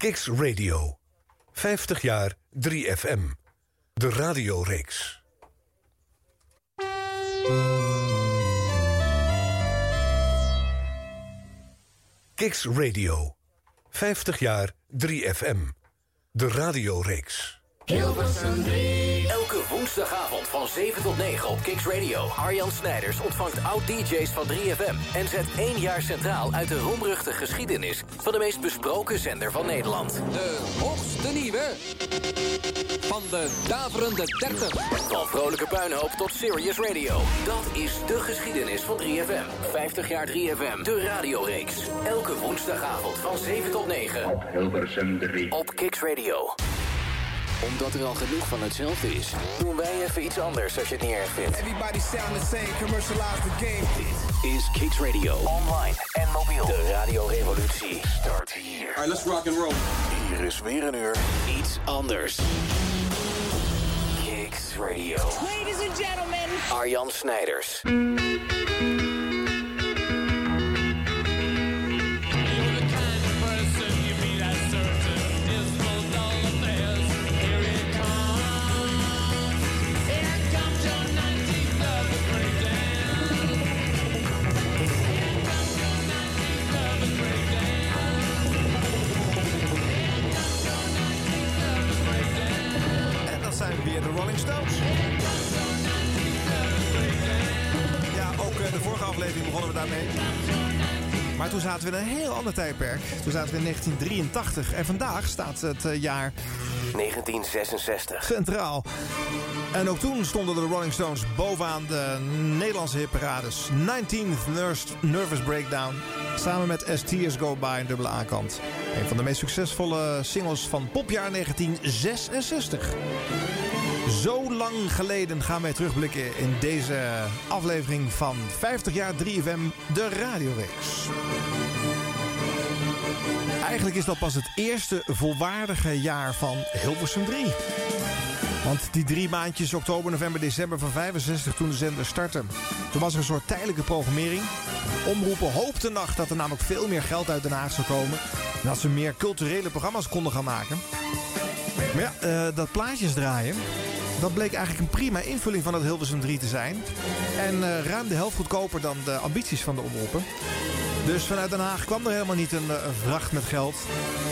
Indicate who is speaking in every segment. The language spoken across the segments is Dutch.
Speaker 1: Kicks Radio. 50 jaar 3FM. De radioreeks. Kicks Radio. 50 jaar 3FM. De radioreeks.
Speaker 2: Hilversum 3. Elke woensdagavond van 7 tot 9 op Kicks Radio. Arjan Snijders ontvangt oud-DJ's van 3FM... en zet één jaar centraal uit de roemruchte geschiedenis... van de meest besproken zender van Nederland.
Speaker 3: De hoogste nieuwe van de daverende 30.
Speaker 2: Van vrolijke puinhoop tot serious radio. Dat is de geschiedenis van 3FM. 50 jaar 3FM, de radioreeks. Elke woensdagavond van 7 tot 9.
Speaker 4: Op Hilversum 3.
Speaker 2: Op Kicks Radio omdat er al genoeg van hetzelfde is, doen wij even iets anders als je het niet erg vindt.
Speaker 5: Everybody sound the same, commercialize the game.
Speaker 2: Dit is Kicks Radio. Online en mobiel. De radiorevolutie start hier.
Speaker 6: Alright, let's rock and roll.
Speaker 2: Hier is weer een uur iets anders. Kicks Radio.
Speaker 7: Ladies and gentlemen.
Speaker 2: Arjan Snijders.
Speaker 8: Rolling Stones. Ja, ook uh, de vorige aflevering begonnen we daarmee. Maar toen zaten we in een heel ander tijdperk. Toen zaten we in 1983. En vandaag staat het uh, jaar...
Speaker 2: 1966.
Speaker 8: Centraal. En ook toen stonden de Rolling Stones bovenaan de Nederlandse hitparades. 19th Nervous Breakdown. Samen met As Tears Go By een dubbele aankant. Een van de meest succesvolle singles van popjaar 1966. Zo lang geleden gaan wij terugblikken in deze aflevering van 50 jaar 3FM, de radioreeks. Eigenlijk is dat pas het eerste volwaardige jaar van Hilversum 3. Want die drie maandjes, oktober, november, december van 65, toen de zender startte... toen was er een soort tijdelijke programmering. Omroepen hoopten nog dat er namelijk veel meer geld uit Den Haag zou komen... en dat ze meer culturele programma's konden gaan maken. Maar ja, uh, dat plaatjes draaien... Dat bleek eigenlijk een prima invulling van het Hilversum 3 te zijn. En uh, ruim de helft goedkoper dan de ambities van de omroepen. Dus vanuit Den Haag kwam er helemaal niet een, een vracht met geld.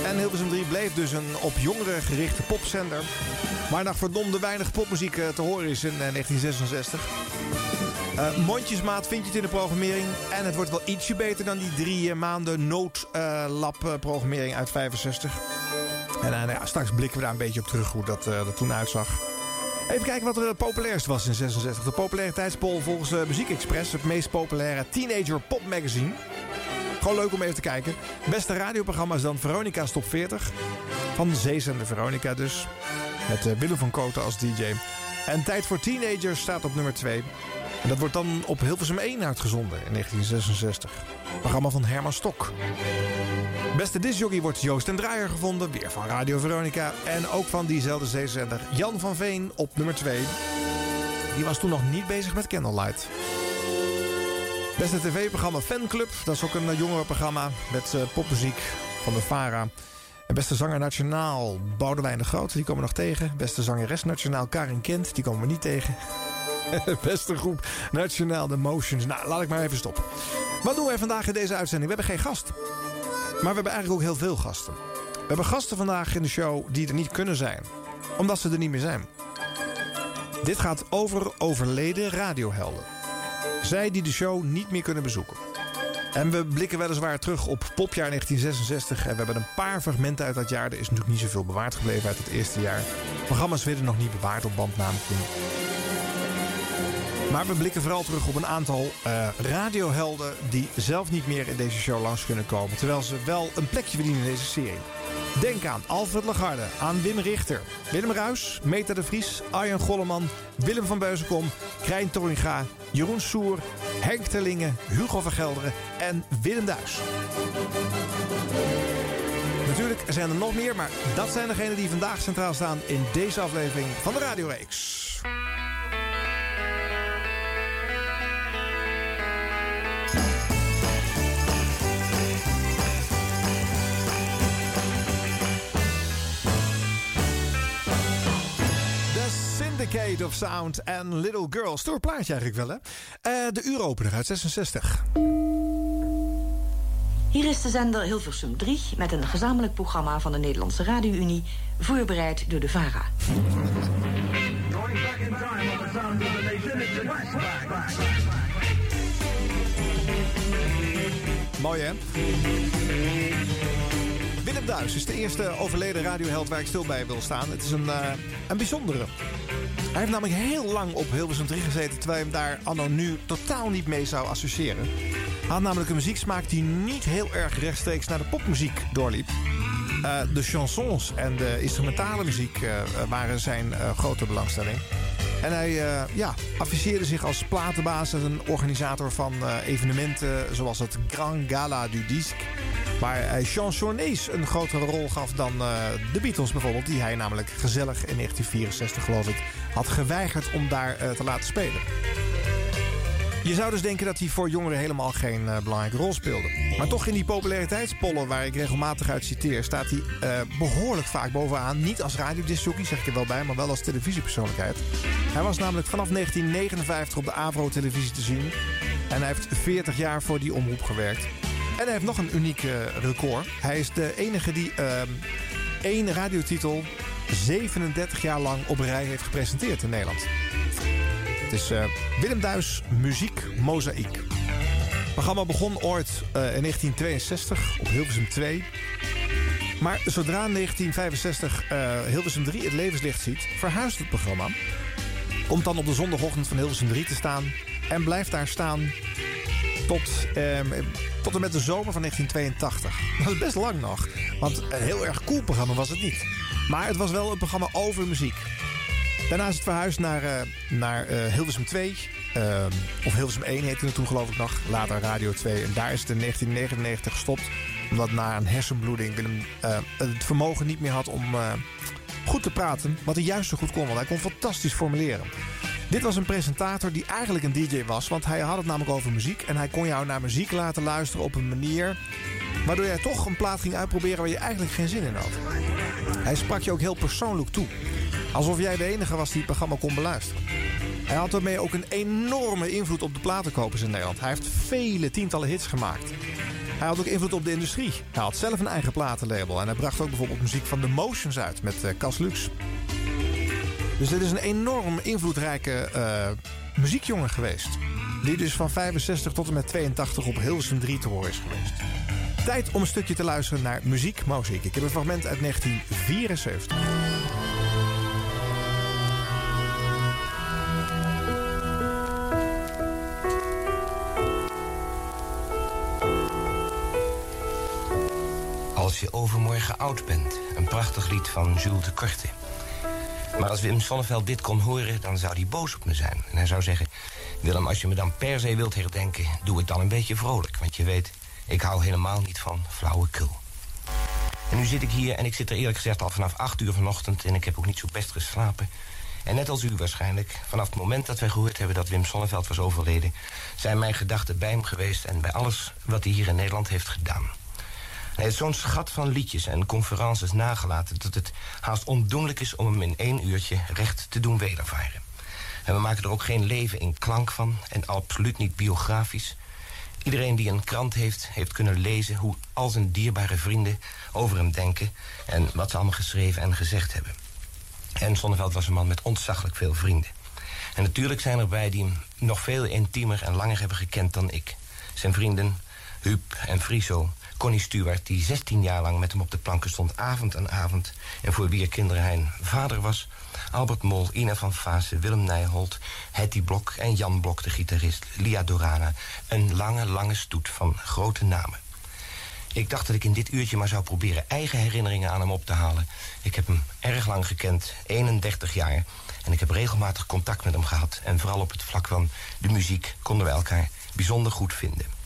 Speaker 8: En Hilversum 3 bleef dus een op jongeren gerichte popzender. Waar nog verdomde weinig popmuziek uh, te horen is in uh, 1966. mondjesmaat vind je het in de programmering. En het wordt wel ietsje beter dan die drie maanden noodlab programmering uit 65. En nou ja, straks blikken we daar een beetje op terug hoe dat, dat toen uitzag. Even kijken wat er het populairst was in 66. De populariteitspol volgens uh, Muziek Express. Het meest populaire teenager pop magazine. Gewoon leuk om even te kijken. Beste radioprogramma is dan Veronica's Top 40. Van de Zeezender Veronica dus. Met uh, Willem van Koten als DJ. En Tijd voor Teenagers staat op nummer 2. En dat wordt dan op Hilversum 1 uitgezonden in 1966. Programma van Herman Stok. Beste disjockey wordt Joost en Draaier gevonden. Weer van Radio Veronica. En ook van diezelfde zeezender Jan van Veen op nummer 2. Die was toen nog niet bezig met Candlelight. Beste tv-programma Fanclub. Dat is ook een jongerenprogramma met uh, popmuziek van de VARA. En beste zanger nationaal Boudewijn de Groot. Die komen we nog tegen. Beste zangeres nationaal Karin Kent. Die komen we niet tegen. Beste groep Nationaal The Motions. Nou, laat ik maar even stoppen. Wat doen wij vandaag in deze uitzending? We hebben geen gast. Maar we hebben eigenlijk ook heel veel gasten. We hebben gasten vandaag in de show die er niet kunnen zijn. Omdat ze er niet meer zijn. Dit gaat over overleden radiohelden. Zij die de show niet meer kunnen bezoeken. En we blikken weliswaar terug op popjaar 1966. En we hebben een paar fragmenten uit dat jaar. Er is natuurlijk niet zoveel bewaard gebleven uit het eerste jaar. Programma's werden nog niet bewaard op band namelijk. Maar we blikken vooral terug op een aantal uh, radiohelden... die zelf niet meer in deze show langs kunnen komen. Terwijl ze wel een plekje verdienen in deze serie. Denk aan Alfred Lagarde, aan Wim Richter, Willem Ruis, Meta de Vries, Arjen Golleman, Willem van Beuzenkom, Krijn Torringa, Jeroen Soer, Henk Terlingen, Hugo van Gelderen en Willem Duis. Natuurlijk zijn er nog meer, maar dat zijn degenen die vandaag centraal staan in deze aflevering van de Radioreeks. Decade of Sound en Little Girl. Stoer plaatje eigenlijk wel, hè? Uh, de uuropener uit 66.
Speaker 4: Hier is de zender Hilversum 3 met een gezamenlijk programma van de Nederlandse Radio-Unie, voorbereid door de VARA.
Speaker 8: Mooi, hè? Willem Duis is de eerste overleden radioheld waar ik stil bij wil staan. Het is een, uh, een bijzondere. Hij heeft namelijk heel lang op Hilversum 3 gezeten... terwijl je hem daar anno nu totaal niet mee zou associëren. Hij had namelijk een muzieksmaak die niet heel erg rechtstreeks naar de popmuziek doorliep. Uh, de chansons en de instrumentale muziek uh, waren zijn grote belangstelling. En hij uh, ja, afficheerde zich als platenbaas en organisator van evenementen zoals het Grand Gala du Disque. Waar hij chansonnees een grotere rol gaf dan de Beatles bijvoorbeeld. Die hij namelijk gezellig in 1964 geloof ik had geweigerd om daar te laten spelen. Je zou dus denken dat hij voor jongeren helemaal geen uh, belangrijke rol speelde. Maar toch in die populariteitspollen waar ik regelmatig uit citeer... staat hij uh, behoorlijk vaak bovenaan. Niet als radiodisjockey, zeg ik er wel bij, maar wel als televisiepersoonlijkheid. Hij was namelijk vanaf 1959 op de Avro-televisie te zien. En hij heeft 40 jaar voor die omroep gewerkt. En hij heeft nog een uniek uh, record. Hij is de enige die ehm, één radiotitel 37 jaar lang op rij heeft gepresenteerd in Nederland. Het is uh, Willem Duis Muziek Mozaïek. Het programma begon ooit uh, in 1962 op Hilversum 2. Maar zodra in 1965 uh, Hilversum 3 het levenslicht ziet... verhuist het programma. Komt dan op de zondagochtend van Hilversum 3 te staan... en blijft daar staan tot, tot en met de zomer van 1982. Dat is best lang nog. Want een heel erg cool programma was het niet. Maar het was wel een programma over muziek. Daarna is het verhuisd naar, uh, naar uh, Hilversum 2. Uh, of Hilversum 1 heette het toen geloof ik nog. Later Radio 2. En daar is het in 1999 gestopt. Omdat na een hersenbloeding Willem het vermogen niet meer had om goed te praten. Wat hij juist zo goed kon. Want hij kon fantastisch formuleren. Dit was een presentator die eigenlijk een DJ was. Want hij had het namelijk over muziek. En hij kon jou naar muziek laten luisteren op een manier... waardoor jij toch een plaat ging uitproberen waar je eigenlijk geen zin in had. Hij sprak je ook heel persoonlijk toe. Alsof jij de enige was die het programma kon beluisteren. Hij had daarmee ook een enorme invloed op de platenkopers in Nederland. Hij heeft vele tientallen hits gemaakt. Hij had ook invloed op de industrie. Hij had zelf een eigen platenlabel. En hij bracht ook bijvoorbeeld muziek van The Motions uit met uh, Cas Lux. Dus dit is een enorm invloedrijke uh, muziekjongen geweest. Die dus van 65 tot en met 82 op Hilversum 3 te horen is geweest. Tijd om een stukje te luisteren naar Muziek Moziek. Ik heb een fragment uit 1974.
Speaker 9: Als je overmorgen oud bent. Een prachtig lied van Jules de Korte. Maar als Wim Sonneveld dit kon horen, dan zou hij boos op me zijn. En hij zou zeggen... Willem, als je me dan per se wilt herdenken... doe het dan een beetje vrolijk. Want je weet, ik hou helemaal niet van flauwekul. En nu zit ik hier en ik zit er eerlijk gezegd al vanaf acht uur vanochtend... en ik heb ook niet zo best geslapen. En net als u waarschijnlijk, vanaf het moment dat wij gehoord hebben... dat Wim Sonneveld was overleden... zijn mijn gedachten bij hem geweest... en bij alles wat hij hier in Nederland heeft gedaan. Hij heeft zo'n schat van liedjes en conferences nagelaten... dat het haast ondoenlijk is om hem in één uurtje recht te doen wedervaren. En we maken er ook geen leven in klank van en absoluut niet biografisch. Iedereen die een krant heeft, heeft kunnen lezen... hoe al zijn dierbare vrienden over hem denken... en wat ze allemaal geschreven en gezegd hebben. En Sonneveld was een man met ontzaglijk veel vrienden. En natuurlijk zijn er bij die hem nog veel intiemer en langer hebben gekend dan ik. Zijn vrienden Huub en Friso Connie Stewart, die 16 jaar lang met hem op de planken stond, avond aan avond... en voor wie kinderen hij vader was... Albert Mol, Ina van Vaassen, Willem Nijholt, Hetty Blok en Jan Blok, de gitarist, Lia Dorana. Een lange, lange stoet van grote namen. Ik dacht dat ik in dit uurtje maar zou proberen eigen herinneringen aan hem op te halen. Ik heb hem erg lang gekend, 31 jaar. En ik heb regelmatig contact met hem gehad. En vooral op het vlak van de muziek konden we elkaar bijzonder goed vinden.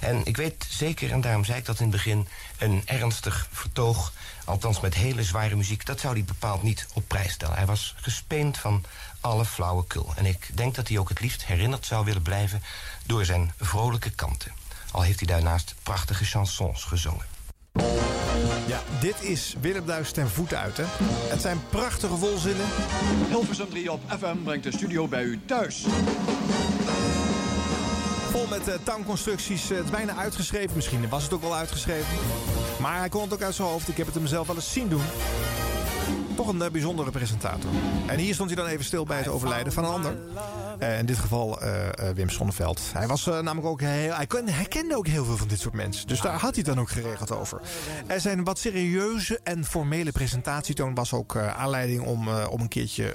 Speaker 9: En ik weet zeker, en daarom zei ik dat in het begin... een ernstig vertoog, althans met hele zware muziek... dat zou hij bepaald niet op prijs stellen. Hij was gespeend van alle flauwekul. En ik denk dat hij ook het liefst herinnerd zou willen blijven... door zijn vrolijke kanten. Al heeft hij daarnaast prachtige chansons gezongen.
Speaker 8: Ja, dit is Willem Duis ten voeten uit, hè. Het zijn prachtige volzinnen.
Speaker 7: Hilversum 3 op FM brengt de studio bij u thuis.
Speaker 8: Vol met uh, tangconstructies. Uh, het is bijna uitgeschreven. Misschien was het ook wel uitgeschreven. Maar hij kon het ook uit zijn hoofd. Ik heb het hem zelf wel eens zien doen. Toch een uh, bijzondere presentator. En hier stond hij dan even stil bij het overlijden van een ander. Uh, in dit geval uh, Wim Sonneveld. Hij was namelijk ook heel, hij, hij, kende ook heel veel van dit soort mensen. Dus daar had hij dan ook geregeld over. Er zijn wat serieuze en formele presentatietoon was ook aanleiding om, om een keertje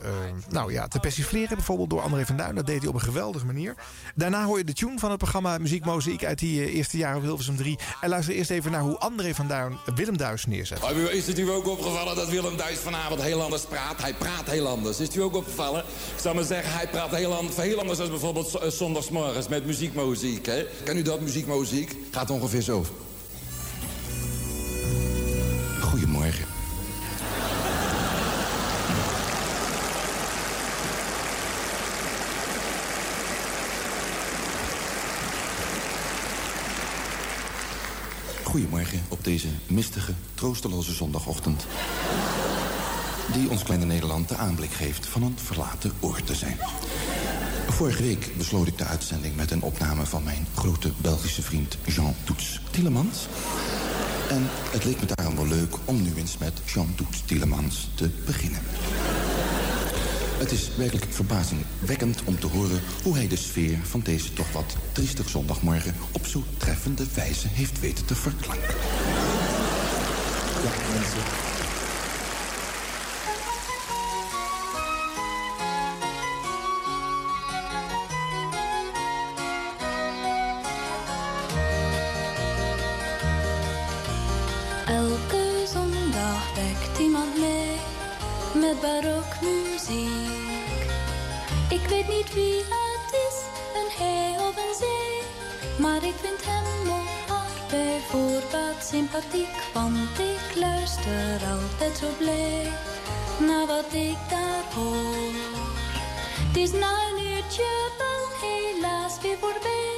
Speaker 8: nou ja, te persifleren. Bijvoorbeeld door André van Duin. Dat deed hij op een geweldige manier. Daarna hoor je de tune van het programma Muziek Mozaïek uit die eerste jaren op Hilversum 3. En luister eerst even naar hoe André van Duin Willem Duis neerzet.
Speaker 10: Is het u ook opgevallen dat Willem Duis vanavond heel anders praat? Hij praat heel anders. Is het u ook opgevallen? Ik zou maar zeggen, hij praat heel anders heel dan bijvoorbeeld uh, zondagsmorgens met muziekmuziek. Hè? Ken u dat, muziekmuziek? Gaat ongeveer zo. Goedemorgen. Goedemorgen op deze mistige, troosteloze zondagochtend die ons kleine Nederland de aanblik geeft van een verlaten oord te zijn. Vorige week besloot ik de uitzending met een opname van mijn grote Belgische vriend Jean Toets Tielemans. En het leek me daarom wel leuk om nu eens met Jean Toets Tielemans te beginnen. Het is werkelijk verbazingwekkend om te horen hoe hij de sfeer van deze toch wat triestig zondagmorgen op zo treffende wijze heeft weten te verklanken. Ja, mensen.
Speaker 11: Sympathiek, want ik luister altijd zo blij naar wat ik daar hoor. Het is na een uurtje wel helaas weer voorbij,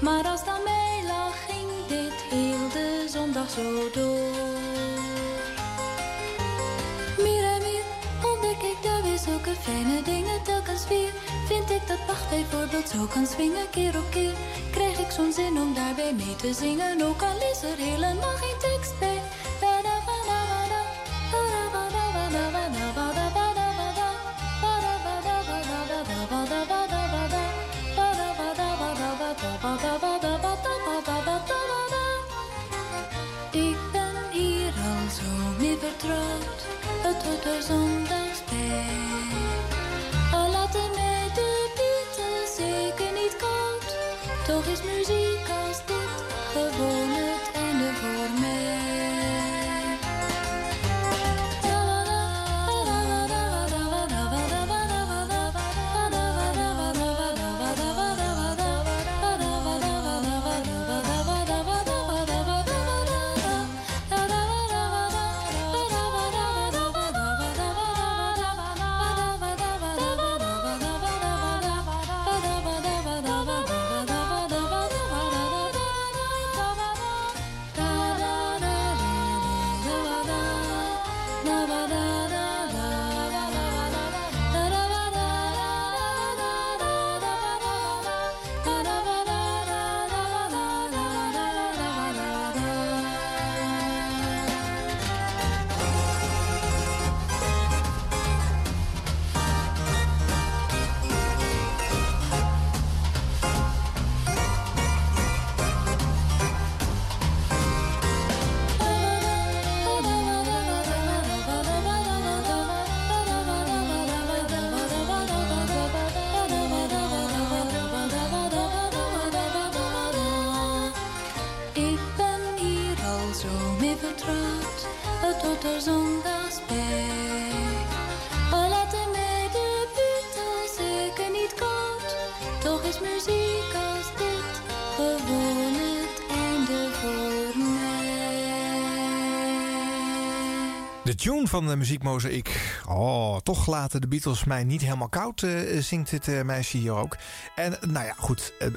Speaker 11: maar als dan mij lag ging dit heel de zondag zo door. Meer en meer ontdek ik daar weer zulke fijne dingen telkens weer. Vind ik dat bijvoorbeeld zo kan swingen keer op keer krijg ik zo'n zin om daarbij mee te zingen. Ook al is er helemaal geen tekst
Speaker 8: tune van de muziekmozaïek. Oh, toch laten de Beatles mij niet helemaal koud, eh, zingt dit eh, meisje hier ook. En nou ja, goed. eh,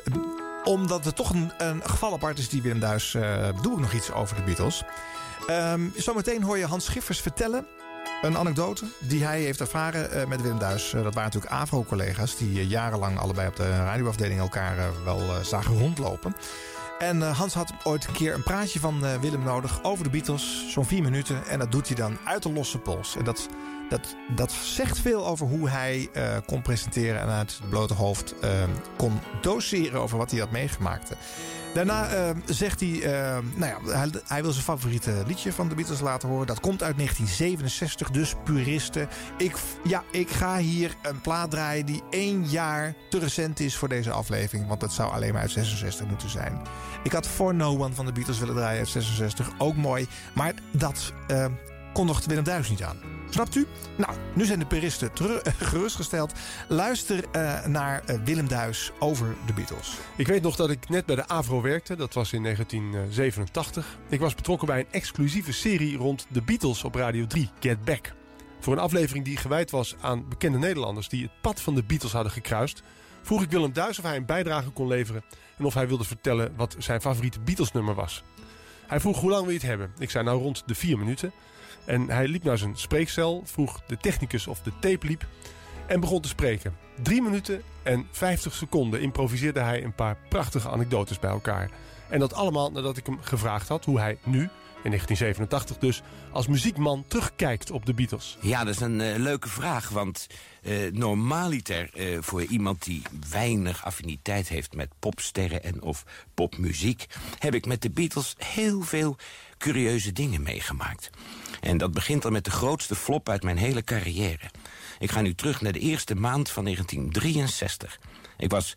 Speaker 8: omdat het toch een, een geval apart is, die Willem Duis, doe ik nog iets over de Beatles. Um, zometeen hoor je Hans Schiffers vertellen een anekdote die hij heeft ervaren met Willem Duis. Dat waren natuurlijk AVRO-collega's die jarenlang allebei op de radioafdeling elkaar wel zagen rondlopen. En Hans had ooit een keer een praatje van Willem nodig over de Beatles, zo'n vier minuten. En dat doet hij dan uit de losse pols. En dat dat, dat zegt veel over hoe hij uh, kon presenteren en uit het blote hoofd kon doseren over wat hij had meegemaakt. Daarna uh, zegt hij, nou ja, hij, wil zijn favoriete liedje van de Beatles laten horen. Dat komt uit 1967, dus puristen. Ik, ja, ik ga hier een plaat draaien die één jaar te recent is voor deze aflevering. Want dat zou alleen maar uit 66 moeten zijn. Ik had For No One van de Beatles willen draaien uit 66, ook mooi. Maar dat kondigt Willem Duis niet aan. Snapt u? Nou, nu zijn de peristen gerustgesteld. Luister uh, naar uh, Willem Duis over de Beatles.
Speaker 12: Ik weet nog dat ik net bij de AVRO werkte. Dat was in 1987. Ik was betrokken bij een exclusieve serie rond de Beatles op Radio 3, Get Back. Voor een aflevering die gewijd was aan bekende Nederlanders... die het pad van de Beatles hadden gekruist... vroeg ik Willem Duis of hij een bijdrage kon leveren... en of hij wilde vertellen wat zijn favoriete Beatles-nummer was. Hij vroeg hoe lang je het hebben. Ik zei nou rond de vier minuten... En hij liep naar zijn spreekcel, vroeg de technicus of de tape liep en begon te spreken. Drie minuten en 50 seconden improviseerde hij een paar prachtige anekdotes bij elkaar. En dat allemaal nadat ik hem gevraagd had hoe hij nu, in 1987 dus, als muziekman terugkijkt op de Beatles.
Speaker 6: Ja, dat is een uh, leuke vraag, want uh, normaliter uh, voor iemand die weinig affiniteit heeft met popsterren en of popmuziek... heb ik met de Beatles heel veel curieuze dingen meegemaakt. En dat begint al met de grootste flop uit mijn hele carrière. Ik ga nu terug naar de eerste maand van 1963. Ik was,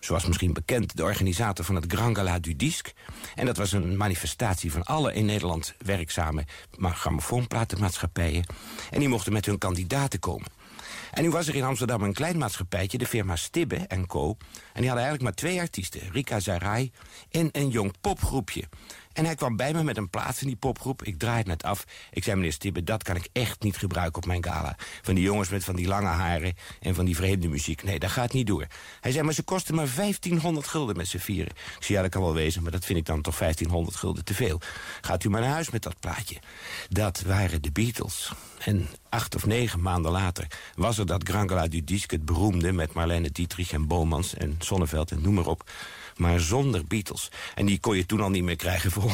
Speaker 6: zoals misschien bekend, de organisator van het Grand Gala du Disque. En dat was een manifestatie van alle in Nederland werkzame grammofoonplatenmaatschappijen. En die mochten met hun kandidaten komen. En nu was er in Amsterdam een klein maatschappijtje, de firma Stibbe Co. En die hadden eigenlijk maar twee artiesten, Rika Zarai en een jong popgroepje. En hij kwam bij me met een plaats in die popgroep. Ik draai het net af. Ik zei, meneer Stibbe, dat kan ik echt niet gebruiken op mijn gala. Van die jongens met van die lange haren en van die vreemde muziek. Nee, dat gaat niet door. Hij zei, maar ze kosten maar 1500 gulden met z'n vieren. Ik zei, ja, dat kan wel wezen, maar dat vind ik dan toch 1500 gulden te veel. Gaat u maar naar huis met dat plaatje. Dat waren de Beatles. En acht of negen maanden later was er dat Grand Gala du Disque... het beroemde met Marlene Dietrich en Bomans en Sonneveld en noem maar op maar zonder Beatles. En die kon je toen al niet meer krijgen voor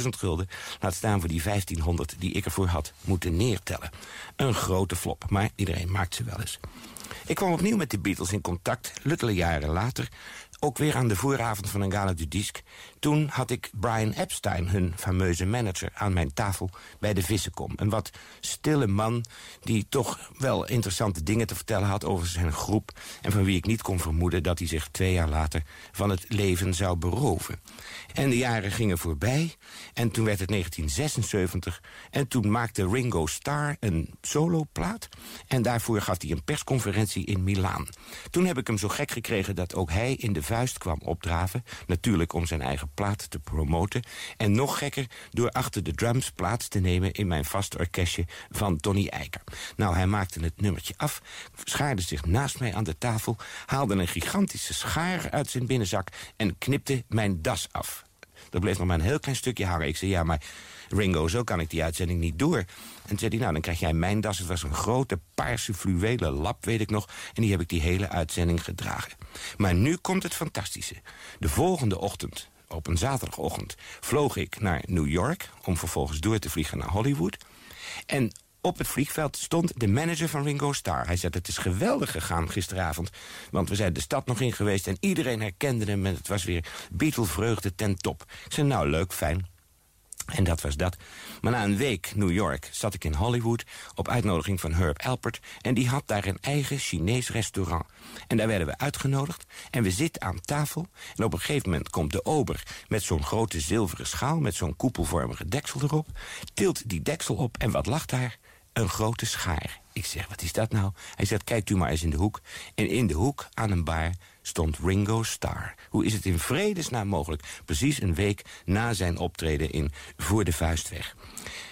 Speaker 6: 150.000 gulden. Laat staan voor die 1500 die ik ervoor had moeten neertellen. Een grote flop, maar iedereen maakt ze wel eens. Ik kwam opnieuw met de Beatles in contact, luttele jaren later... ook weer aan de vooravond van een gala du disque... Toen had ik Brian Epstein, hun fameuze manager, aan mijn tafel bij de Vissenkom. Een wat stille man die toch wel interessante dingen te vertellen had over zijn groep... en van wie ik niet kon vermoeden dat hij zich twee jaar later van het leven zou beroven. En de jaren gingen voorbij en toen werd het 1976... en toen maakte Ringo Starr een soloplaat... en daarvoor gaf hij een persconferentie in Milaan. Toen heb ik hem zo gek gekregen dat ook hij in de vuist kwam opdraven... natuurlijk om zijn eigen plaat te promoten. En nog gekker door achter de drums plaats te nemen... in mijn vaste orkestje van Tony Eiker. Nou, hij maakte het nummertje af, schaarde zich naast mij aan de tafel... haalde een gigantische schaar uit zijn binnenzak en knipte mijn das af. Er bleef nog maar een heel klein stukje hangen. Ik zei, ja, maar Ringo, zo kan ik die uitzending niet door. En zei hij, nou, dan krijg jij mijn das. Het was een grote paarse fluwelen lap, weet ik nog. En die heb ik die hele uitzending gedragen. Maar nu komt het fantastische. De volgende ochtend op een zaterdagochtend vloog ik naar New York... om vervolgens door te vliegen naar Hollywood. En op het vliegveld stond de manager van Ringo Starr. Hij zei, het is geweldig gegaan gisteravond. Want we zijn de stad nog in geweest en iedereen herkende hem... en het was weer Beatle-vreugde ten top. Ik zei, nou, leuk, fijn. En dat was dat. Maar na een week New York zat ik in Hollywood... op uitnodiging van Herb Alpert... en die had daar een eigen Chinees restaurant. En daar werden we uitgenodigd en we zitten aan tafel... en op een gegeven moment komt de ober met zo'n grote zilveren schaal... met zo'n koepelvormige deksel erop, tilt die deksel op... en wat lag daar? Een grote schaar. Ik zeg, wat is dat nou? Hij zegt, kijkt u maar eens in de hoek. En in de hoek, aan een bar, stond Ringo Starr. Hoe is het in vredesnaam mogelijk? Precies een week na zijn optreden in Voor de Vuistweg.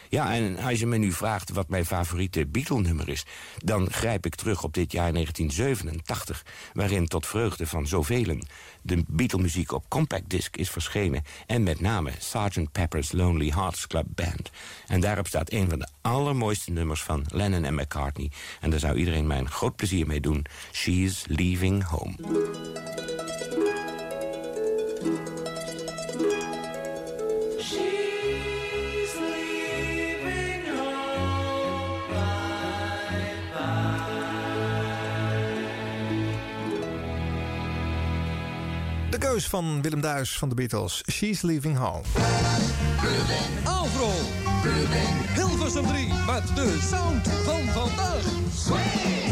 Speaker 6: Ja, en als je me nu vraagt wat mijn favoriete Beatle-nummer is... dan grijp ik terug op dit jaar 1987... waarin tot vreugde van zoveel de Beatle-muziek op compact disc is verschenen... en met name Sgt. Pepper's Lonely Hearts Club Band. En daarop staat een van de allermooiste nummers van Lennon en McCartney. En daar zou iedereen mij een groot plezier mee doen. She's Leaving Home.
Speaker 8: Keus van Willem Duis van de Beatles. She's Leaving Home.
Speaker 3: Avro. Hilversum 3 met de sound van vandaag.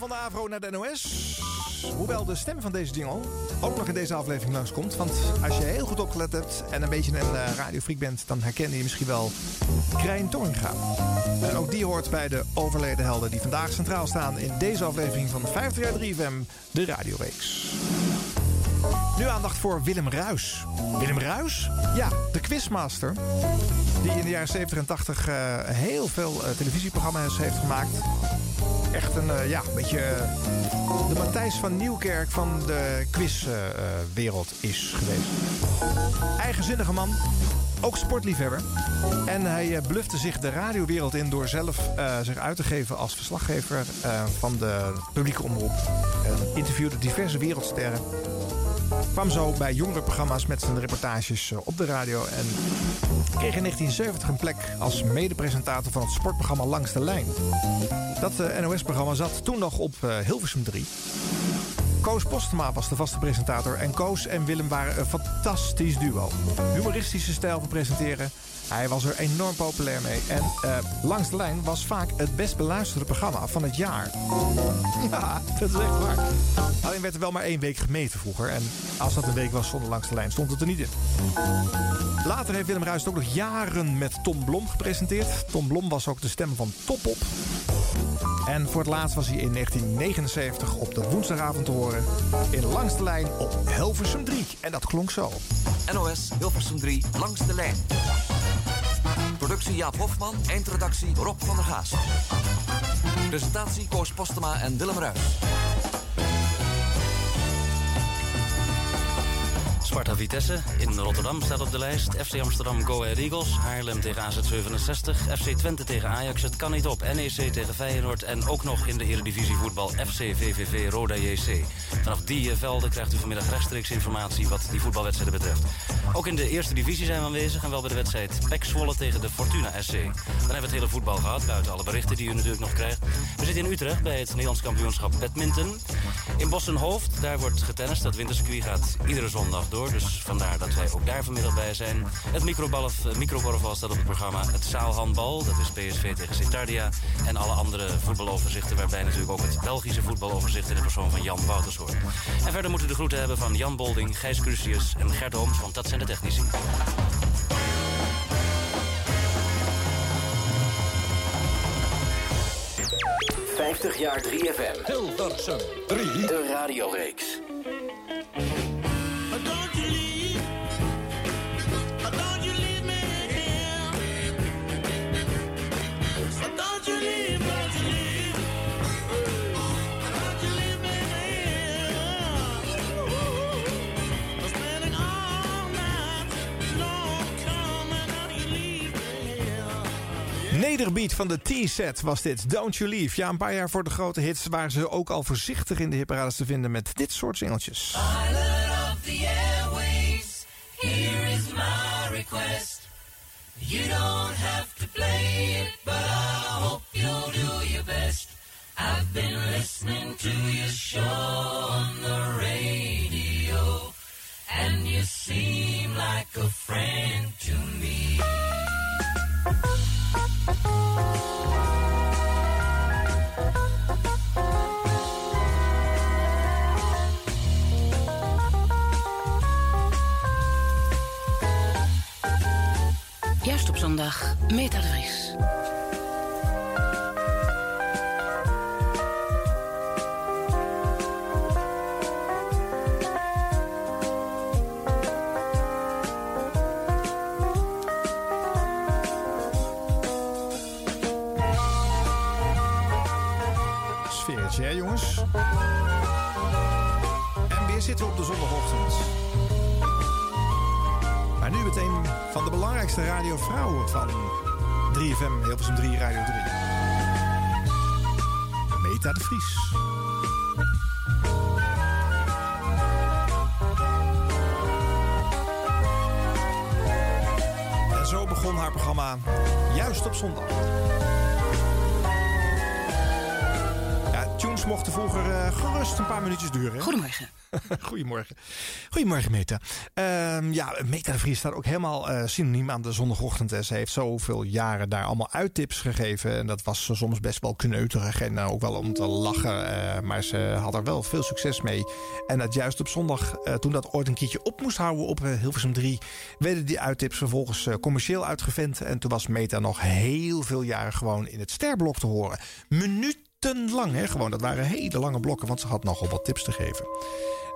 Speaker 8: Van de Avro naar de NOS. Hoewel de stem van deze jingle ook nog in deze aflevering langskomt. Want als je heel goed opgelet hebt en een beetje een uh, radiofreak bent... dan herken je misschien wel Krijn Torringa. En ook die hoort bij de overleden helden... die vandaag centraal staan in deze aflevering van 50 jaar 3FM, de radioreeks. Nu aandacht voor Willem Ruis. Willem Ruis? Ja, de quizmaster. Die in de jaren 70 en 80 uh, heel veel uh, televisieprogramma's heeft gemaakt. Echt een, uh, ja, beetje de Matthijs van Nieuwkerk van de quizwereld is geweest. Eigenzinnige man, ook sportliefhebber. En hij blufte zich de radiowereld in door zelf zich uit te geven als verslaggever van de publieke omroep. En interviewde diverse wereldsterren kwam zo bij jongere programma's met zijn reportages op de radio. En kreeg in 1970 een plek als medepresentator van het sportprogramma Langs de Lijn. Dat NOS-programma zat toen nog op Hilversum 3. Koos Postema was de vaste presentator en Koos en Willem waren een fantastisch duo. Humoristische stijl van presenteren. Hij was er enorm populair mee. En uh, Langs de Lijn was vaak het best beluisterde programma van het jaar. Ja, dat is echt waar. Alleen werd er wel maar één week gemeten vroeger. En als dat een week was zonder Langs de Lijn, stond het er niet in. Later heeft Willem Ruijs ook nog jaren met Tom Blom gepresenteerd. Tom Blom was ook de stem van Topop. En voor het laatst was hij in 1979 op de woensdagavond te horen in Langs de Lijn op Hilversum 3. En dat klonk zo.
Speaker 13: NOS Hilversum 3 Langs de Lijn. Productie Jaap Hofman, eindredactie Rob van der Gaas. Presentatie Koos Postema en Willem Ruijs.
Speaker 14: Sparta Vitesse in Rotterdam staat op de lijst. FC Amsterdam Go Ahead Eagles. Haarlem tegen AZ67. FC Twente tegen Ajax. Het kan niet op. NEC tegen Feyenoord. En ook nog in de Eredivisie voetbal FC VVV Roda JC. Vanaf die velden krijgt u vanmiddag rechtstreeks informatie wat die voetbalwedstrijden betreft. Ook in de eerste divisie zijn we aanwezig. En wel bij de wedstrijd PEC Zwolle tegen de Fortuna SC. Dan hebben we het hele voetbal gehad. Buiten alle berichten die u natuurlijk nog krijgt. We zitten in Utrecht bij het Nederlands kampioenschap badminton. In Bossenhoofd, daar wordt getennist. Dat wintercircuit gaat iedere zondag door. Dus vandaar dat wij ook daar vanmiddag bij zijn. Het microkorfbal staat op het programma. Het zaalhandbal, dat is PSV tegen Citardia. En alle andere voetbaloverzichten, waarbij natuurlijk ook het Belgische voetbaloverzicht in de persoon van Jan Wouters hoort. En verder moeten we de groeten hebben van Jan Bolding, Gijs Crucius en Gert Ooms, want dat zijn de technici.
Speaker 2: ...50 jaar 3FM.
Speaker 3: Hilversum 3.
Speaker 2: De radioreeks.
Speaker 8: Nederbeat van de T-set was dit. Don't You Leave. Ja, een paar jaar voor de grote hits waren ze ook al voorzichtig in de hitparades te vinden met dit soort singeltjes.
Speaker 15: Pilot of the airways, here is my request. You don't have to play it, but I hope you'll do your best. I've been listening to your show on the radio, and you seem like a friend to me.
Speaker 16: Juist op zondag, Meta de
Speaker 8: zondagochtend. Maar nu meteen van de belangrijkste radiovrouwen van 3FM, Hilversum 3, Radio 3. Meta de Vries. En zo begon haar programma juist op zondag. Ja, tunes mochten vroeger eh, gerust een paar minuutjes duren.
Speaker 16: Goedemorgen.
Speaker 8: Goedemorgen. Goedemorgen, Meta. Ehm, ja, Meta Vries staat ook helemaal eh, synoniem aan de zondagochtend. hè. Ze heeft zoveel jaren daar allemaal uittips gegeven. En dat was soms best wel kneuterig en eh, ook wel om te lachen. eh, maar ze had er wel veel succes mee. En dat juist op zondag, toen dat ooit een keertje op moest houden op Hilversum 3... werden die uittips vervolgens commercieel uitgevent. En toen was Meta nog heel veel jaren gewoon in het sterblok te horen. Minutenlang, hè, gewoon. Dat waren hele lange blokken, want ze had nogal wat tips te geven.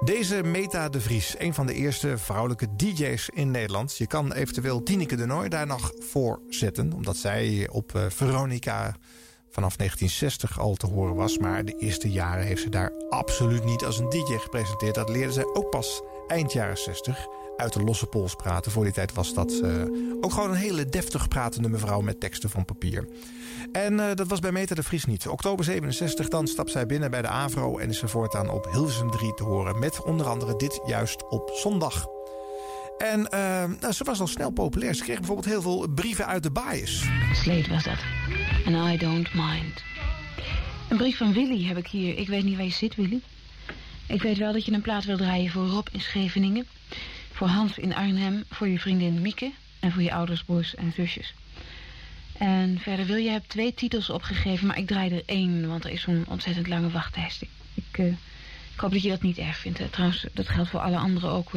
Speaker 8: Deze Meta de Vries, een van de eerste vrouwelijke DJ's in Nederland. Je kan eventueel Tineke de Nooi daar nog voor zetten, omdat zij op eh, Veronica vanaf 1960 al te horen was. Maar de eerste jaren heeft ze daar absoluut niet als een DJ gepresenteerd. Dat leerde zij ook pas eind jaren 60 uit de losse pols praten. Voor die tijd was dat eh, ook gewoon een hele deftig pratende mevrouw met teksten van papier. En eh, dat was bij Meta de Vries niet. Oktober 67, dan stapt zij binnen bij de AVRO... en is ze voortaan op Hilversum 3 te horen... met onder andere dit juist op zondag. En eh, nou, ze was al snel populair. Ze kreeg bijvoorbeeld heel veel brieven uit de baaiers.
Speaker 16: Slade was dat. And I don't mind. Een brief van Willy heb ik hier. Ik weet niet waar je zit, Willy. Ik weet wel dat je een plaat wil draaien voor Rob in Scheveningen. Voor Hans in Arnhem. Voor je vriendin Mieke. En voor je ouders, broers en zusjes. En verder wil je hebt twee titels opgegeven, maar ik draai er één, want er is zo'n ontzettend lange wachtlijst. Ik, ik, eh, ik hoop dat je dat niet erg vindt. Trouwens, dat geldt voor alle anderen ook.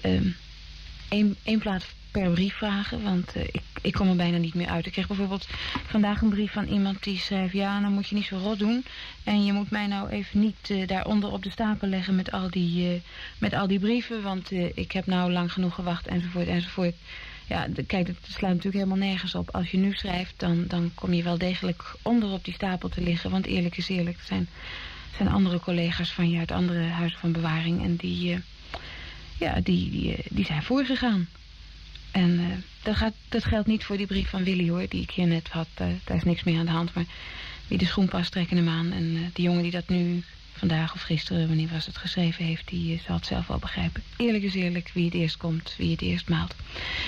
Speaker 16: Ehm één, één plaat per brief vragen, want eh, ik, ik kom er bijna niet meer uit. Ik kreeg bijvoorbeeld vandaag een brief van iemand die schreef... ja, nou moet je niet zo rot doen. En je moet mij nou even niet eh, daaronder op de stapel leggen met al die, eh, met al die brieven... want ik heb nou lang genoeg gewacht, enzovoort, enzovoort. Ja, kijk, dat slaat natuurlijk helemaal nergens op. Als je nu schrijft, dan, dan kom je wel degelijk onder op die stapel te liggen. Want eerlijk is eerlijk, er zijn, zijn andere collega's van je uit andere huizen van bewaring... en die, ja, die, die, die zijn voorgegaan. En eh, dat, gaat, geldt niet voor die brief van Willy hoor, die ik hier net had. Eh, daar is niks meer aan de hand. Maar wie de schoen past, trekken hem aan. En eh, die jongen die dat nu vandaag of gisteren, wanneer was het geschreven heeft, die zal het zelf wel begrijpen. Eerlijk is eerlijk, wie het eerst komt, wie het eerst maalt.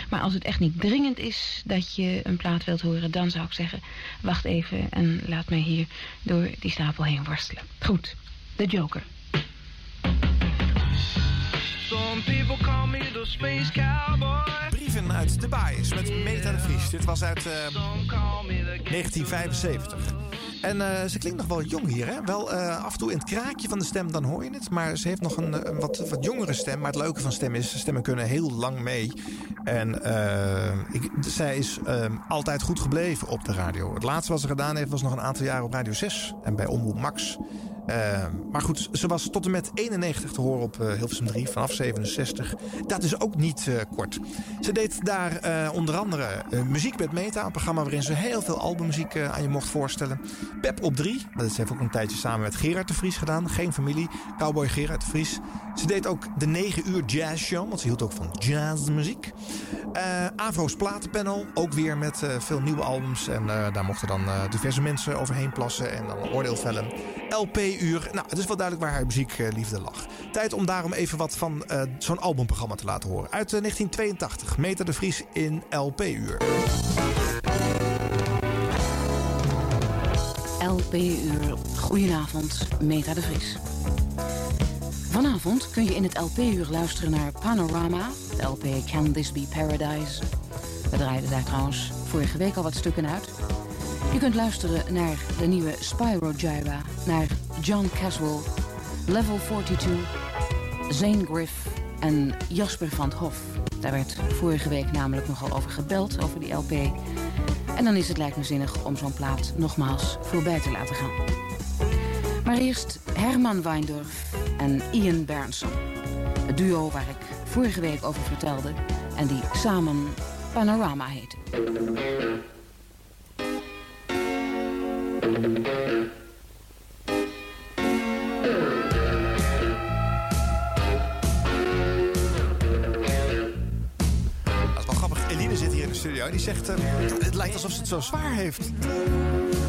Speaker 16: Maar als het echt niet dringend is dat je een plaat wilt horen, dan zou ik zeggen, wacht even en laat mij hier door die stapel heen worstelen. Goed, de Joker.
Speaker 5: Some people call me the space cowboy.
Speaker 8: Uit de baaiers met Meta de Vries. Dit was uit eh, 1975. En eh, ze klinkt nog wel jong hier, hè? Wel eh, af en toe in het kraakje van de stem, dan hoor je het. Maar ze heeft nog een, eh, een wat, wat jongere stem. Maar het leuke van stem is, stemmen kunnen heel lang mee. En eh, ik, zij is eh, altijd goed gebleven op de radio. Het laatste wat ze gedaan heeft, was nog een aantal jaren op Radio 6. En bij Omroep Max. Eh, maar goed, ze was tot en met 91 te horen op eh, Hilversum 3, vanaf 67. Dat is ook niet eh, kort. Ze deed daar eh, onder andere Muziek met Meta, een programma waarin ze heel veel albummuziek aan je mocht voorstellen. Pep op 3, dat heeft ook een tijdje samen met Gerard de Vries gedaan. Geen familie, cowboy Gerard de Vries. Ze deed ook de 9 uur jazz show, want ze hield ook van jazzmuziek. Avro's platenpanel, ook weer met veel nieuwe albums. En daar mochten dan diverse mensen overheen plassen en dan een oordeel vellen. LP-uur, nou, het is wel duidelijk waar haar muziekliefde lag. Tijd om daarom even wat van eh, zo'n albumprogramma te laten horen. Uit eh, 1982, Meter de Vries in LP-uur.
Speaker 16: LP-uur. Goedenavond, Meta de Vries. Vanavond kun je in het LP-uur luisteren naar Panorama, de LP Can This Be Paradise. We draaiden daar trouwens vorige week al wat stukken uit. Je kunt luisteren naar de nieuwe Spyro Gyra, naar John Caswell, Level 42, Zane Griff en Jasper van 't Hof. Daar werd vorige week namelijk nogal over gebeld, over die LP. En dan is het lijkt me zinnig om zo'n plaat nogmaals voorbij te laten gaan. Maar eerst Herman Weindorf en Ian Bernson. Het duo waar ik vorige week over vertelde en die samen Panorama het is wel grappig.
Speaker 8: Eline zit hier in de studio en die zegt... Uh, het lijkt alsof ze het zo zwaar heeft.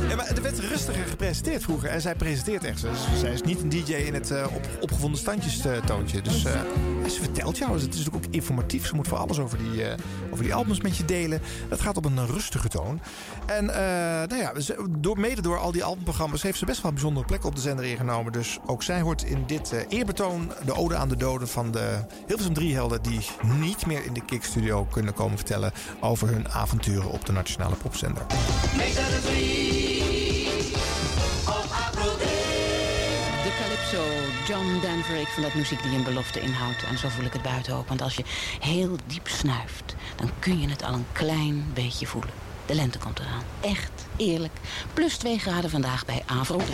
Speaker 8: Ja, maar er werd rustiger gepresenteerd vroeger. En zij presenteert echt. Zij is niet een DJ in het eh, op, opgevonden standjes eh, toontje. Dus eh, ze vertelt jou. Dus het is natuurlijk ook informatief. Ze moet voor alles over die, over die albums met je delen. Dat gaat op een rustige toon. En nou ja, door, mede door al die albumprogramma's heeft ze best wel een bijzondere plek op de zender ingenomen. Dus ook zij hoort in dit eerbetoon de ode aan de doden van de Hilversum 3 helden die niet meer in de Kickstudio kunnen komen vertellen over hun avonturen op de nationale popzender.
Speaker 17: Make
Speaker 15: Calypso, John Denver. Ik vind dat muziek die een belofte inhoudt. En zo voel ik het buiten ook. Want als je heel diep snuift, dan kun je het al een klein beetje voelen. De lente komt eraan. Echt, eerlijk. Plus 2 graden vandaag bij Avro 3.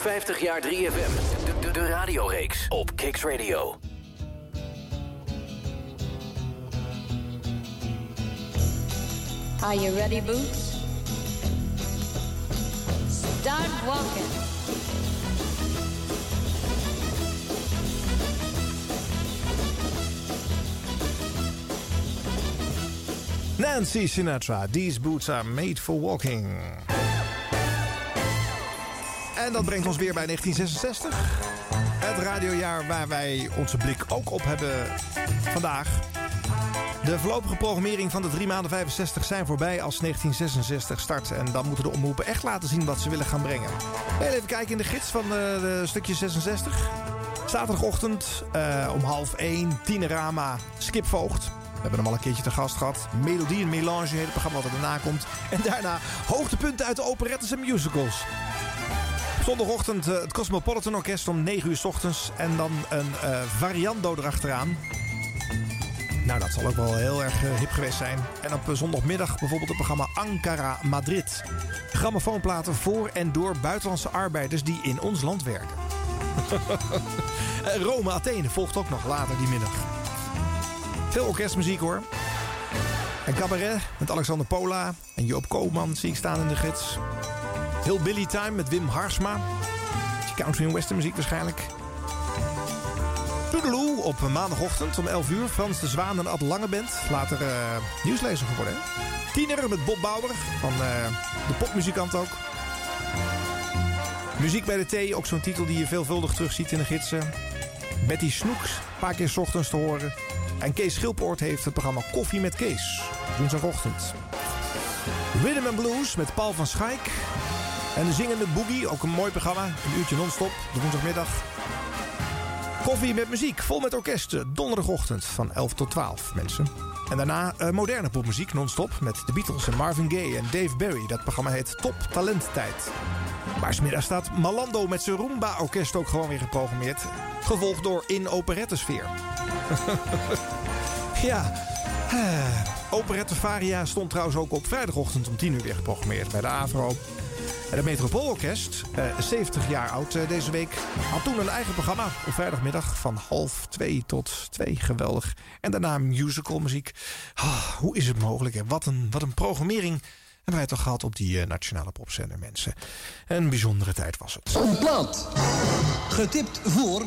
Speaker 2: 50 jaar 3FM. De, de, de radioreeks op Kicks Radio.
Speaker 18: Are you ready, Boots? Start walking.
Speaker 8: Nancy Sinatra, These Boots Are Made for Walking. En dat brengt ons weer bij 1966. Het radiojaar waar wij onze blik ook op hebben vandaag. De voorlopige programmering van de drie maanden 65 zijn voorbij als 1966 start. En dan moeten de omroepen echt laten zien wat ze willen gaan brengen. Even kijken in de gids van de, de stukje 66. Zaterdagochtend eh, om half 1, Tienerama, Skip Voogd. We hebben hem al een keertje te gast gehad. Melodie en Melange, het programma wat er daarna komt. En daarna hoogtepunten uit de operettes en musicals. Zondagochtend eh, het Cosmopolitan Orkest om 9 uur s ochtends. En dan een eh, variando erachteraan. Nou, dat zal ook wel heel erg eh, hip geweest zijn. En op eh, zondagmiddag bijvoorbeeld het programma Ankara Madrid. Grammofoonplaten voor en door buitenlandse arbeiders die in ons land werken. Eh, Rome, Athene volgt ook nog later die middag. Veel orkestmuziek hoor. En cabaret met Alexander Pola en Joop Koopman zie ik staan in de gids. Heel Billy Time met Wim Harsma. Country en western muziek waarschijnlijk. Toedeloe op maandagochtend om 11 uur. Frans de Zwaan en Ad Langeband. Later eh, nieuwslezer geworden. Hè? Tiener met Bob Bauer van eh, de popmuzikant ook. Muziek bij de thee, ook zo'n titel die je veelvuldig terugziet in de gidsen. Betty Snoeks, een paar keer 's ochtends te horen. En Kees Schilpoort heeft het programma Koffie met Kees. Woensdagochtend. Rhythm Blues met Paul van Schaik. En de zingende Boogie, ook een mooi programma. Een uurtje non-stop, de woensdagmiddag. Koffie met muziek, vol met orkesten. Donderdagochtend van 11 tot 12, mensen. En daarna eh, moderne popmuziek, non-stop. Met de Beatles en Marvin Gaye en Dave Berry. Dat programma heet Top Talenttijd. Maar smiddag staat Malando met zijn Roomba-orkest ook gewoon weer geprogrammeerd. Gevolgd door In Operettesfeer. ja, eh, Operette Varia stond trouwens ook op vrijdagochtend om 10 uur weer geprogrammeerd bij de AVRO. Het Metropoolorkest, eh, 70 jaar oud eh, deze week, had toen een eigen programma op vrijdagmiddag van half 2 tot 2. Geweldig. En daarna musicalmuziek. Ah, hoe is het mogelijk? Wat, een, wat een programmering hebben wij toch gehad op die eh, nationale popzender, mensen. Een bijzondere tijd was het.
Speaker 19: Een plaat. Getipt voor...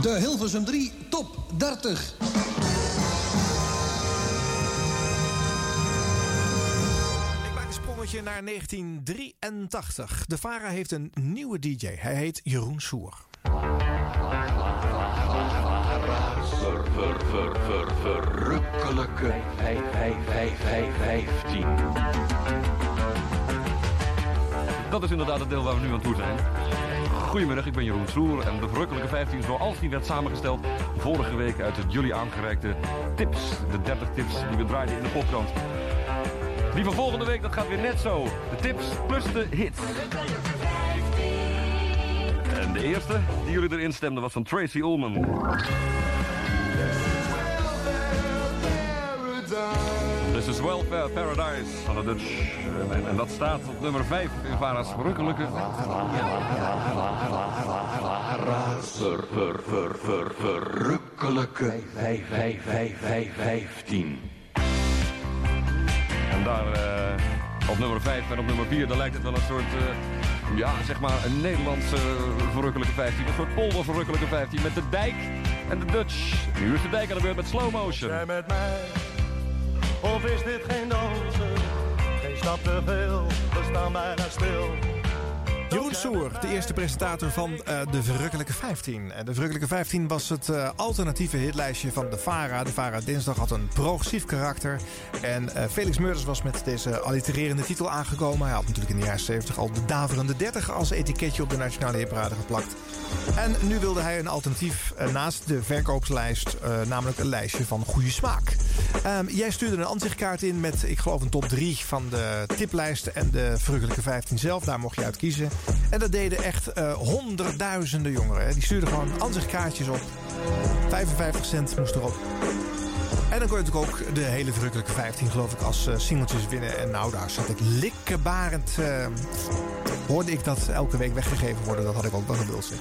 Speaker 19: De Hilversum 3 Top 30.
Speaker 8: Sprongetje naar 1983. De VARA heeft een nieuwe DJ. Hij heet Jeroen Soer.
Speaker 20: Ver, ver, ver, ver, verrukkelijke 15.
Speaker 21: Dat is inderdaad het deel waar we nu aan toe zijn. Goedemiddag, ik ben Jeroen Soer en de verrukkelijke 15 zoals die werd samengesteld vorige week uit het jullie aangereikte tips. De 30 tips die we draaiden in de podcast. Die van volgende week, dat gaat weer net zo. De tips plus de hits. En de eerste die jullie erin stemden was van Tracy Ullman. This is Welfare Paradise van de Dutch. En, dat staat op nummer 5 in Vara's verrukkelijke.
Speaker 20: Ver, ver, ver, ver, verrukkelijke 15.
Speaker 21: En
Speaker 22: daar eh, op nummer 5 en op nummer 4, daar lijkt het wel een soort, eh, ja, zeg maar, een Nederlandse verrukkelijke 15. Een soort polder verrukkelijke 15 met de dijk en de Dutch. Nu is de dijk aan de beurt met slow motion.
Speaker 23: Jij met mij, of is dit geen dansen? Geen stap te veel, we staan bijna stil.
Speaker 8: Jeroen Soer, de eerste presentator van eh, de Verrukkelijke 15. En de Verrukkelijke 15 was het eh, alternatieve hitlijstje van de VARA. De VARA Dinsdag had een progressief karakter. En eh, Felix Meurders was met deze allitererende titel aangekomen. Hij had natuurlijk in de jaren 70 al de daverende 30 als etiketje op de Nationale Hitparade geplakt. En nu wilde hij een alternatief eh, naast de verkoopslijst, eh, namelijk een lijstje van goede smaak. Ehm, jij stuurde een ansichtkaart in met, ik geloof, een top 3 van de tiplijst en de Verrukkelijke 15 zelf. Daar mocht je uit kiezen. En dat deden echt eh, honderdduizenden jongeren. Hè. Die stuurden gewoon ansichtkaartjes op. 55 cent moest erop. En dan kon je natuurlijk ook de hele Verrukkelijke 15, geloof ik, als singeltjes winnen. En nou, daar zat ik likkebarend. Hoorde ik dat elke week weggegeven worden. Dat had ik ook wel gewild.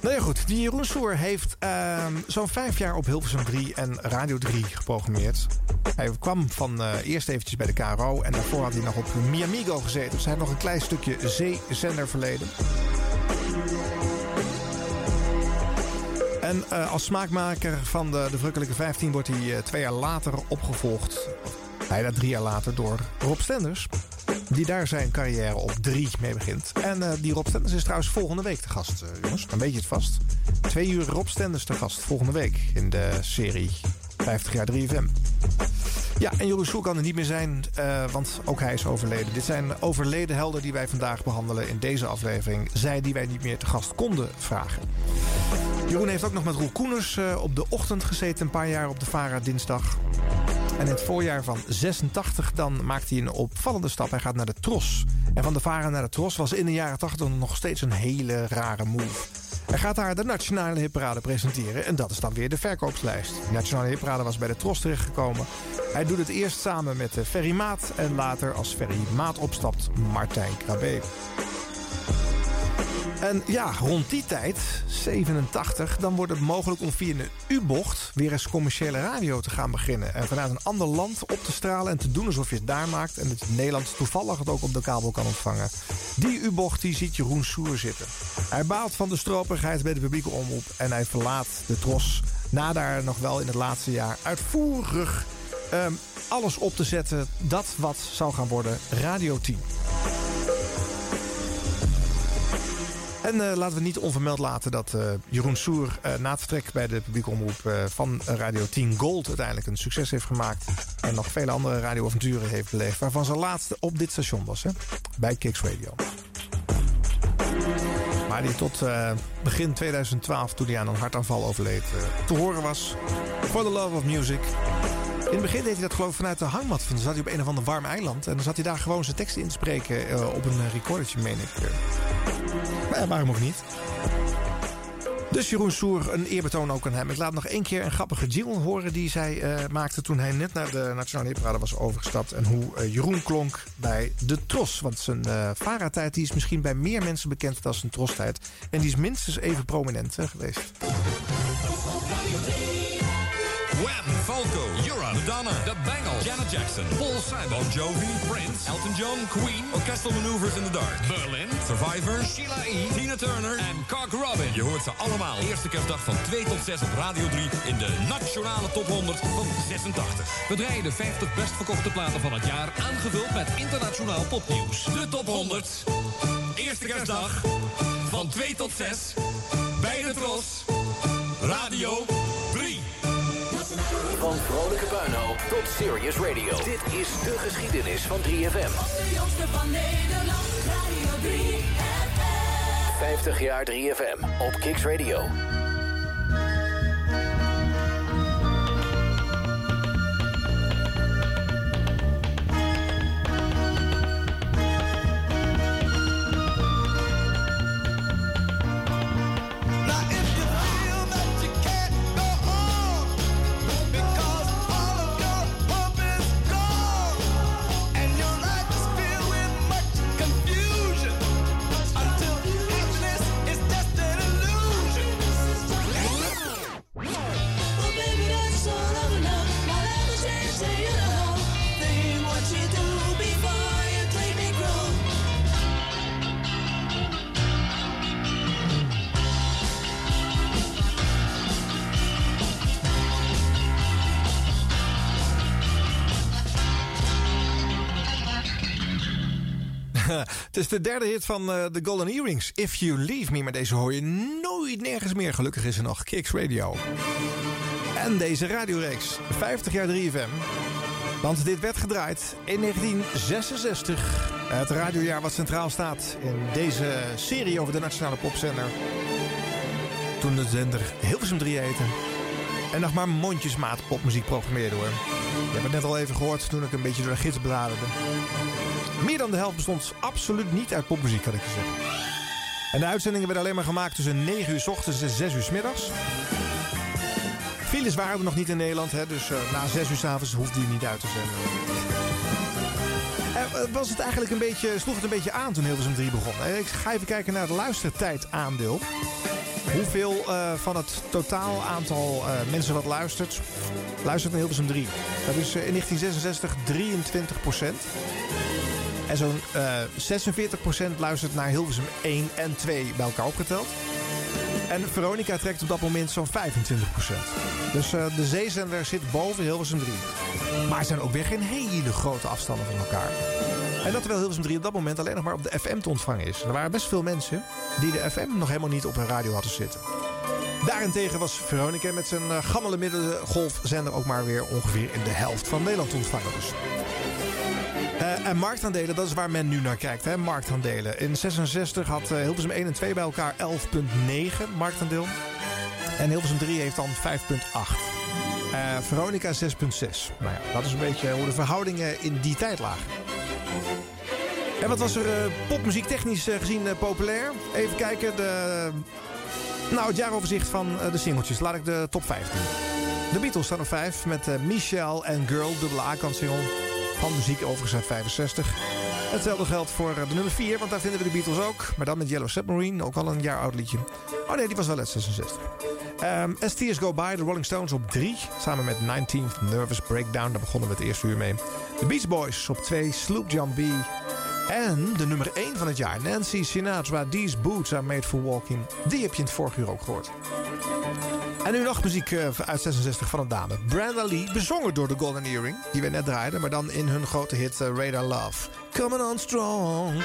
Speaker 8: Nou ja, goed. Die Jeroen Soer heeft ehm, zo'n vijf jaar op Hilversum 3 en Radio 3 geprogrammeerd. Hij kwam van eh, eerst eventjes bij de KRO en daarvoor had hij nog op Miamigo gezeten. Dus hij heeft nog een klein stukje zeezender verleden. En eh, als smaakmaker van de, de Verrukkelijke 15 wordt hij eh, twee jaar later opgevolgd. Bijna drie jaar later door Rob Stenders. Die daar zijn carrière op drie mee begint. En eh, die Rob Stenders is trouwens volgende week te gast, eh, jongens. Dan weet je het vast. Twee uur Rob Stenders te gast volgende week in de serie 50 jaar 3FM. Ja, en Jeroen Soer kan er niet meer zijn, eh, want ook hij is overleden. Dit zijn overleden helden die wij vandaag behandelen in deze aflevering. Zij die wij niet meer te gast konden vragen. Jeroen heeft ook nog met Roel Koeners eh, op de ochtend gezeten, een paar jaar op de VARA dinsdag. En in het voorjaar van 86 dan maakt hij een opvallende stap. Hij gaat naar de Tros. En van de VARA naar de Tros was in de jaren 80 nog steeds een hele rare move. Hij gaat daar de Nationale Hitparade presenteren. En dat is dan weer de verkoopslijst. De Nationale Hitparade was bij de Tros terechtgekomen. Hij doet het eerst samen met eh, Ferry Maat. En later als Ferry Maat opstapt, Martijn Krabbe. En ja, rond die tijd, 87, dan wordt het mogelijk om via een U-bocht weer eens commerciële radio te gaan beginnen. En vanuit een ander land op te stralen en te doen alsof je het daar maakt. En dat Nederland toevallig het ook op de kabel kan ontvangen. Die U-bocht die ziet Jeroen Soer zitten. Hij baalt van de stroperigheid bij de publieke omroep en hij verlaat de tros. Na daar nog wel in het laatste jaar uitvoerig ehm, alles op te zetten. Dat wat zou gaan worden Radio 10. En eh, laten we niet onvermeld laten dat eh, Jeroen Soer eh, na het vertrek bij de publieke omroep van Radio 10 Gold uiteindelijk een succes heeft gemaakt. En nog vele andere radioavonturen heeft beleefd. Waarvan zijn laatste op dit station was, hè? bij Kicks Radio. Maar die tot begin 2012, toen hij aan een hartaanval overleed, te horen was. For the Love of Music. In het begin deed hij dat geloof ik vanuit de hangmat. Dan zat hij op een of ander warm eiland. En dan zat hij daar gewoon zijn teksten in te spreken eh, op een recordertje, meen ik. eh. Maar ja, waarom ook niet? Dus Jeroen Soer, een eerbetoon ook aan hem. Ik laat nog één keer een grappige jingle horen die zij eh, maakte toen hij net naar de Nationale Hitparade was overgestapt. En hoe eh, Jeroen klonk bij de Tros. Want zijn eh Vara-tijd die is misschien bij meer mensen bekend dan zijn Tros-tijd. En die is minstens even prominent eh, geweest.
Speaker 24: Jackson, Paul Simon, Bon Jovi, Prince, Elton John, Queen, Orchestral Maneuvers in the Dark, Berlin, Survivor, Sheila E., Tina Turner. En Cock Robin. Je hoort ze allemaal. Eerste kerstdag van 2 tot 6 op Radio 3 in de nationale top 100 van 86. We draaien de 50 best verkochte platen van het jaar, aangevuld met internationaal popnieuws. De top 100, eerste kerstdag van 2 tot 6 bij de Tros, Radio 3.
Speaker 2: Van vrolijke puinhoop tot serious radio. Dit is de geschiedenis van 3FM.
Speaker 15: De jongste van Nederland, Radio 3 FM.
Speaker 2: 50 jaar 3FM op Kicks Radio.
Speaker 8: Het is de derde hit van eh, The Golden Earrings. If You Leave Me. Maar deze hoor je nooit nergens meer. Gelukkig is er nog Kicks Radio. En deze radioreeks. 50 jaar 3FM. Want dit werd gedraaid in 1966. Het radiojaar wat centraal staat in deze serie over de nationale popzender. Toen de zender Hilversum 3 heette. En nog maar mondjesmaat popmuziek programmeerde hoor. Je hebt het net al even gehoord toen ik een beetje door de gids bladerde. Meer dan de helft bestond absoluut niet uit popmuziek, kan ik je zeggen. En de uitzendingen werden alleen maar gemaakt tussen 9 uur s ochtends en 6 uur s middags. Files waren er nog niet in Nederland, hè, dus uh, na 6 uur s avonds hoefde die niet uit te zenden. Uh, was het eigenlijk een beetje, sloeg het een beetje aan toen Hilversum 3 begon. Ik ga even kijken naar het luistertijdaandeel. Hoeveel van het totaal aantal mensen wat luistert, luistert naar Hilversum 3? Dat is in 1966 23 procent. En zo'n 46 procent luistert naar Hilversum 1 en 2 bij elkaar opgeteld. En Veronica trekt op dat moment zo'n 25 procent. Dus de zeezender zit boven Hilversum 3. Maar zijn ook weer geen hele grote afstanden van elkaar. En dat terwijl Hilversum 3 op dat moment alleen nog maar op de FM te ontvangen is. Er waren best veel mensen die de FM nog helemaal niet op hun radio hadden zitten. Daarentegen was Veronica met zijn uh, gammele middengolfzender ook maar weer ongeveer in de helft van Nederland te ontvangen. Dus. Uh, en marktaandelen, dat is waar men nu naar kijkt. Hè? Marktaandelen. In 66 had uh, Hilversum 1 en 2 bij elkaar 11,9 marktaandeel. En Hilversum 3 heeft dan 5,8. Uh, Veronica 6,6. Nou ja, dat is een beetje hoe de verhoudingen in die tijd lagen. En wat was er uh, popmuziek technisch gezien populair? Even kijken. De, nou, het jaaroverzicht van de singeltjes. Laat ik de top 5 doen. De Beatles staan op 5 met Michelle en Girl, dubbele A-kant. Van muziek overigens uit 65. Hetzelfde geldt voor de nummer 4, want daar vinden we de Beatles ook. Maar dan met Yellow Submarine, ook al een jaar oud liedje. Oh nee, die was wel uit 66. Um, As Tears Go By, de Rolling Stones op 3. Samen met 19th Nervous Breakdown, daar begonnen we het eerste uur mee. De Beach Boys op 2, Sloop John B. En de nummer 1 van het jaar, Nancy Sinatra, These Boots Are Made For Walking. Die heb je in het vorige uur ook gehoord. En nu nog muziek uh, uit 66 van een dame. Brenda Lee, bezongen door de Golden Earring. Die we net draaiden, maar dan in hun grote hit uh, Radar Love. Coming on strong.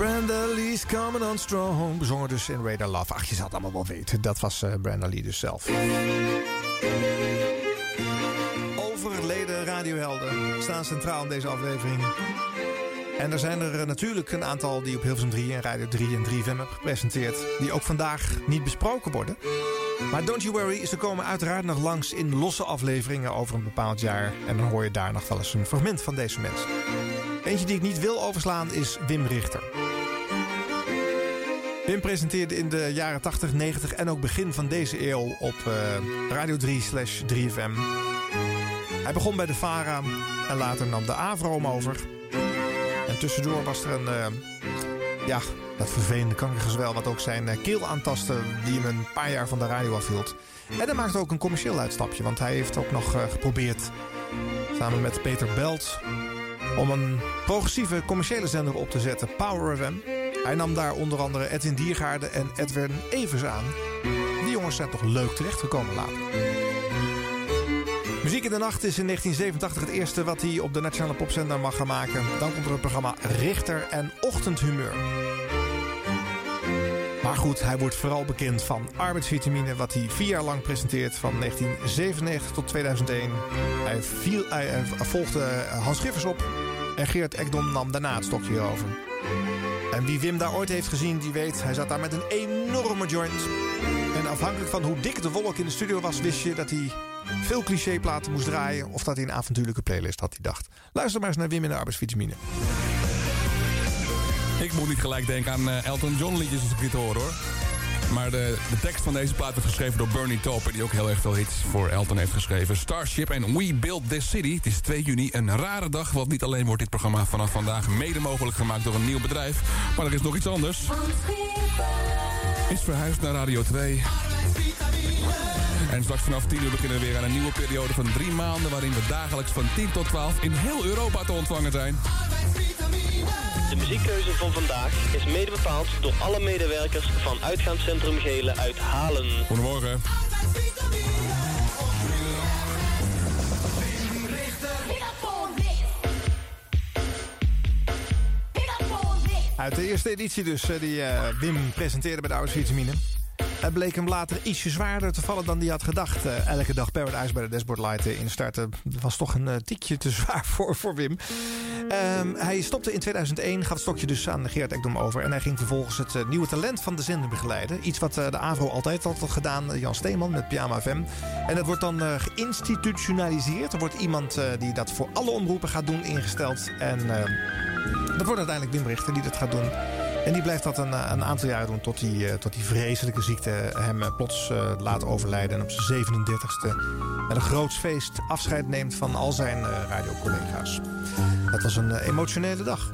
Speaker 8: Brenda Lee's Coming On Strong. Bezongen dus in Radar Love. Ach, je zal het allemaal wel weten. Dat was uh, Brenda Lee dus zelf. Overleden radiohelden staan centraal in deze aflevering. En er zijn er natuurlijk een aantal die op Hilversum 3 en Radio 3 en 3 FM hebben gepresenteerd. Die ook vandaag niet besproken worden. Maar don't you worry, ze komen uiteraard nog langs in losse afleveringen over een bepaald jaar. En dan hoor je daar nog wel eens een fragment van deze mensen. Eentje die ik niet wil overslaan is Wim Richter. Wim presenteerde in de jaren 80, 90 en ook begin van deze eeuw op uh, Radio 3 slash 3FM. Hij begon bij de VARA en later nam de AVRO hem over. En tussendoor was er een, uh, ja, dat vervelende kankergezwel... wat ook zijn uh, keel aantastte, die hem een paar jaar van de radio afhield. En hij maakte ook een commercieel uitstapje, want hij heeft ook nog geprobeerd... samen met Peter Belt om een progressieve commerciële zender op te zetten, Power FM. Hij nam daar onder andere Edwin Diergaarde en Edwin Evers aan. Die jongens zijn toch leuk terechtgekomen later. Muziek in de Nacht is in 1987 het eerste wat hij op de Nationale Popzender mag gaan maken. Dan komt er het programma Richter en Ochtendhumeur. Maar goed, hij wordt vooral bekend van arbeidsvitamine... wat hij vier jaar lang presenteert van 1997 tot 2001. Hij, viel, volgde Hans Schiffers op en Geert Ekdom nam daarna het stokje over. En wie Wim daar ooit heeft gezien, die weet... hij zat daar met een enorme joint. En afhankelijk van hoe dik de wolk in de studio was... wist je dat hij veel clichéplaten moest draaien... of dat hij een avontuurlijke playlist had, hij dacht. Luister maar eens naar Wim in de arbeidsvitamine.
Speaker 25: Ik moet niet gelijk denken aan Elton John liedjes als ik dit hoor, hoor. Maar de, de tekst van deze plaat werd geschreven door Bernie Taupin... die ook heel erg veel hits voor Elton heeft geschreven. Starship en We Built This City. Het is 2 juni, een rare dag... want niet alleen wordt dit programma vanaf vandaag mede mogelijk gemaakt door een nieuw bedrijf... maar er is nog iets anders. Is verhuisd naar Radio 2. En straks vanaf 10 uur beginnen we weer aan een nieuwe periode van drie maanden... waarin we dagelijks van 10 tot 12 in heel Europa te ontvangen zijn.
Speaker 26: De muziekkeuze van vandaag is mede bepaald door alle medewerkers van Uitgaanscentrum Gele uit Halen.
Speaker 25: Goedemorgen.
Speaker 8: Uit de eerste editie dus, eh, die eh, Wim presenteerde bij de Oude Vitamine. Het bleek hem later ietsje zwaarder te vallen dan hij had gedacht. Eh, elke dag Paradise bij de Dashboard Light instarten was toch een uh, tikje te zwaar voor, voor Wim. Um, hij stopte in 2001, gaf het stokje dus aan Geert Ekdom over. En hij ging vervolgens het nieuwe talent van de zender begeleiden. Iets wat de AVRO altijd al had gedaan, Jan Steeman met Pyjama FM. En dat wordt dan geïnstitutionaliseerd. Er wordt iemand die dat voor alle omroepen gaat doen ingesteld. En dat wordt uiteindelijk Wim Richter die dat gaat doen. En die blijft dat een, een aantal jaren doen tot die, tot die vreselijke ziekte hem plots uh, laat overlijden. En op zijn 37ste met een groots feest afscheid neemt van al zijn radiocollega's. Dat was een emotionele dag.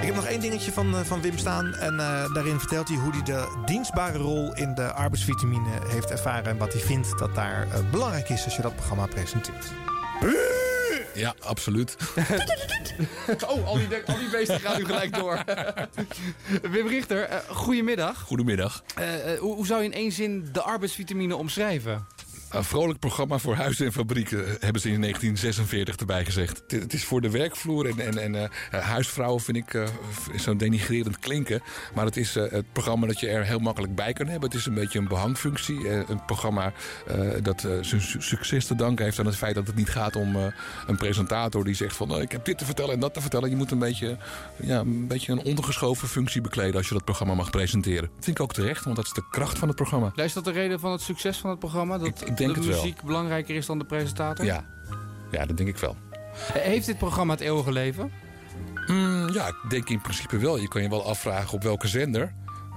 Speaker 8: Ik heb nog één dingetje van, van Wim staan. En daarin vertelt hij hoe hij de dienstbare rol in de arbeidsvitamine heeft ervaren. En wat hij vindt dat daar belangrijk is als je dat programma presenteert.
Speaker 25: Ja, absoluut.
Speaker 27: oh, al die, al die beesten gaan nu gelijk door. Wim Richter, uh, goedemiddag.
Speaker 25: Goedemiddag.
Speaker 27: Uh, uh, hoe, hoe zou je in één zin de arbeidsvitamine omschrijven?
Speaker 25: Een vrolijk programma voor huizen en fabrieken hebben ze in 1946 erbij gezegd. Het is voor de werkvloer en, en, en uh, huisvrouwen vind ik uh, zo'n denigrerend klinken. Maar het is uh, het programma dat je er heel makkelijk bij kan hebben. Het is een beetje een behangfunctie. een programma dat zijn succes te danken heeft aan het feit dat het niet gaat om een presentator die zegt van ik heb dit te vertellen en dat te vertellen. Je moet een beetje, ja, een beetje een ondergeschoven functie bekleden als je dat programma mag presenteren. Dat vind ik ook terecht, want dat is de kracht van het programma.
Speaker 27: Is dat de reden van het succes van het programma? Dat...
Speaker 25: Ik, ik denk
Speaker 27: de
Speaker 25: het
Speaker 27: muziek
Speaker 25: wel.
Speaker 27: belangrijker is dan de presentator?
Speaker 25: Ja. ja, dat denk ik wel.
Speaker 27: Heeft dit programma het eeuwige leven?
Speaker 25: Mm, ja, ik denk in principe wel. Je kan je wel afvragen op welke zender.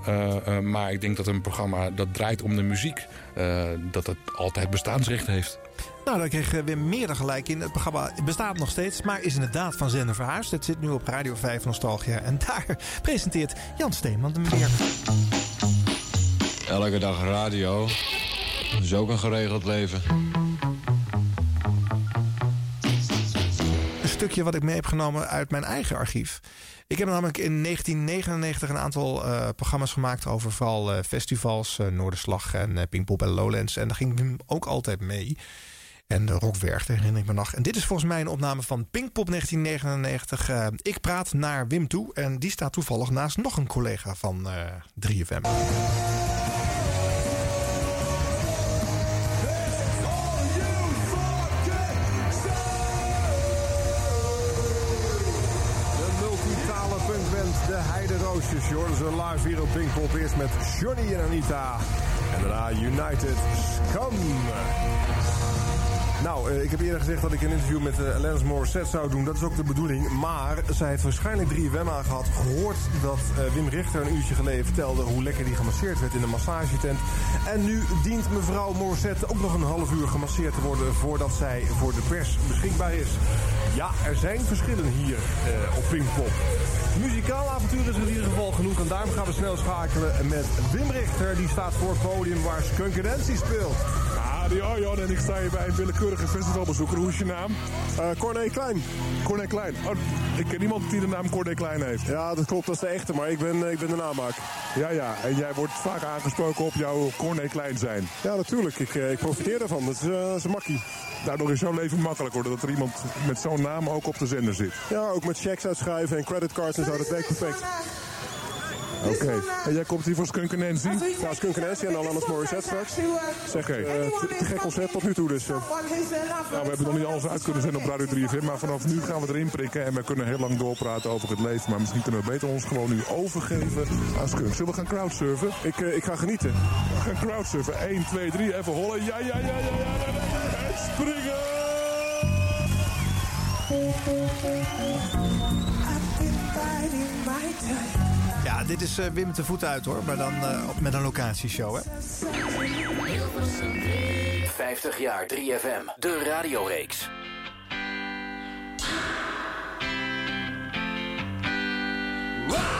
Speaker 25: Uh, uh, maar ik denk dat een programma dat draait om de muziek... Uh, dat het altijd bestaansrecht heeft.
Speaker 8: Nou, daar kreeg Wim meer dan gelijk in. Het programma bestaat nog steeds, maar is inderdaad van zender verhuisd. Het zit nu op Radio 5 Nostalgia. En daar presenteert Jan Steeman de meneer.
Speaker 28: Elke dag radio. Dat is ook een geregeld leven.
Speaker 8: Een stukje wat ik mee heb genomen uit mijn eigen archief. Ik heb namelijk in 1999 een aantal uh, programma's gemaakt over vooral uh, festivals, uh, Noorderslag en Pinkpop en Lowlands. En daar ging Wim ook altijd mee. En de Rockwerk, herinner ik me nog. En dit is volgens mij een opname van Pinkpop 1999. ik praat naar Wim toe en die staat toevallig naast nog een collega van 3FM.
Speaker 29: Je ze live hier op Pinkpop. Eerst met Johnny en Anita. En daarna United Scum. Nou, uh, ik heb eerder gezegd dat ik een interview met uh, Alanis Morissette zou doen. Dat is ook de bedoeling. Maar zij heeft waarschijnlijk 3FM aangehad. Gehoord dat uh, Wim Richter een uurtje geleden vertelde... hoe lekker die gemasseerd werd in de massagetent. En nu dient mevrouw Morissette ook nog een half uur gemasseerd te worden... voordat zij voor de pers beschikbaar is. Ja, er zijn verschillen hier op Pinkpop. Muzikaal avontuur is in ieder geval genoeg. En daarom gaan we snel schakelen met Wim Richter. Die staat voor het podium waar Skunkedentie speelt.
Speaker 30: Die Arjan en ik sta hier bij een willekeurige festivalbezoeker. Hoe is je naam?
Speaker 29: Uh, Corné Klein.
Speaker 30: Corné Klein. Oh, ik ken niemand die de naam Corné Klein heeft.
Speaker 29: Ja, dat klopt. Dat is de echte. Maar ik ben, ik ben de namaak.
Speaker 30: Ja, ja. En jij wordt vaak aangesproken op jouw Corné Klein zijn.
Speaker 29: Ja, natuurlijk. Ik, ik profiteer ervan. Dat is, uh, dat is een makkie.
Speaker 30: Daardoor is jouw leven makkelijk dat er iemand met zo'n naam ook op de zender zit.
Speaker 29: Ja, ook met checks uitschrijven en creditcards en zo. Dat werkt perfect.
Speaker 30: Oké. Okay. En jij komt hier voor Skunk Nancy?
Speaker 29: Ja, Skunk Nancy en dan Alanis Morissette straks.
Speaker 30: Zeg, okay.
Speaker 29: uh, te, gek concert tot nu toe dus. Uh.
Speaker 30: Nou, we hebben nog niet alles uit kunnen zenden op Radio 3FM, maar vanaf nu gaan we erin prikken en we kunnen heel lang doorpraten over het leven. Maar misschien kunnen we beter ons gewoon nu overgeven aan Skunk. Zullen we gaan crowdsurfen?
Speaker 29: Ik, uh, ik ga genieten.
Speaker 30: We gaan crowdsurfen. 1, 2, 3, even hollen. Ja, ja, ja, ja, ja. En springen!
Speaker 8: Ja, dit is eh, Wim te voet uit hoor, maar dan op- met een locatieshow hè.
Speaker 2: 50 jaar 3FM, de radioreeks.
Speaker 23: I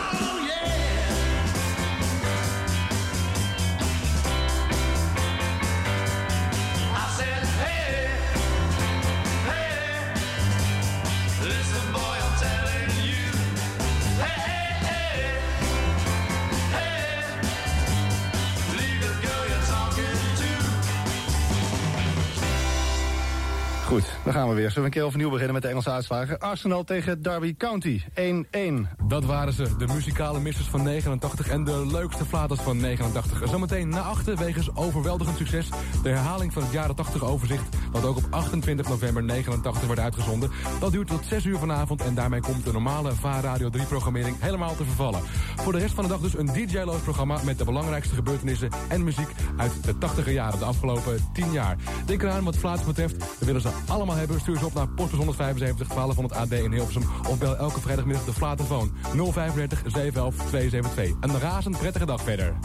Speaker 21: Goed, dan gaan we weer. Zullen we een keer overnieuw beginnen met de Engelse uitslagen? Arsenal tegen Derby County, 1-1.
Speaker 25: Dat waren ze, de muzikale missers van 89 en de leukste flaters van 89. Zometeen na achter wegens overweldigend succes. De herhaling van het jaren 80 overzicht, wat ook op 28 november 89 werd uitgezonden. Dat duurt tot 6 uur vanavond en daarmee komt de normale VAR Radio 3 programmering helemaal te vervallen. Voor de rest van de dag dus een DJ-loos programma met de belangrijkste gebeurtenissen en muziek uit de 80er jaren, de afgelopen 10 jaar. Denk eraan wat flaters betreft, willen ze allemaal hebben. Stuur ze op naar postbus 175 1200 AD in Hilversum of bel elke vrijdagmiddag de Flaterfoon 035 711 272. Een razend prettige dag verder.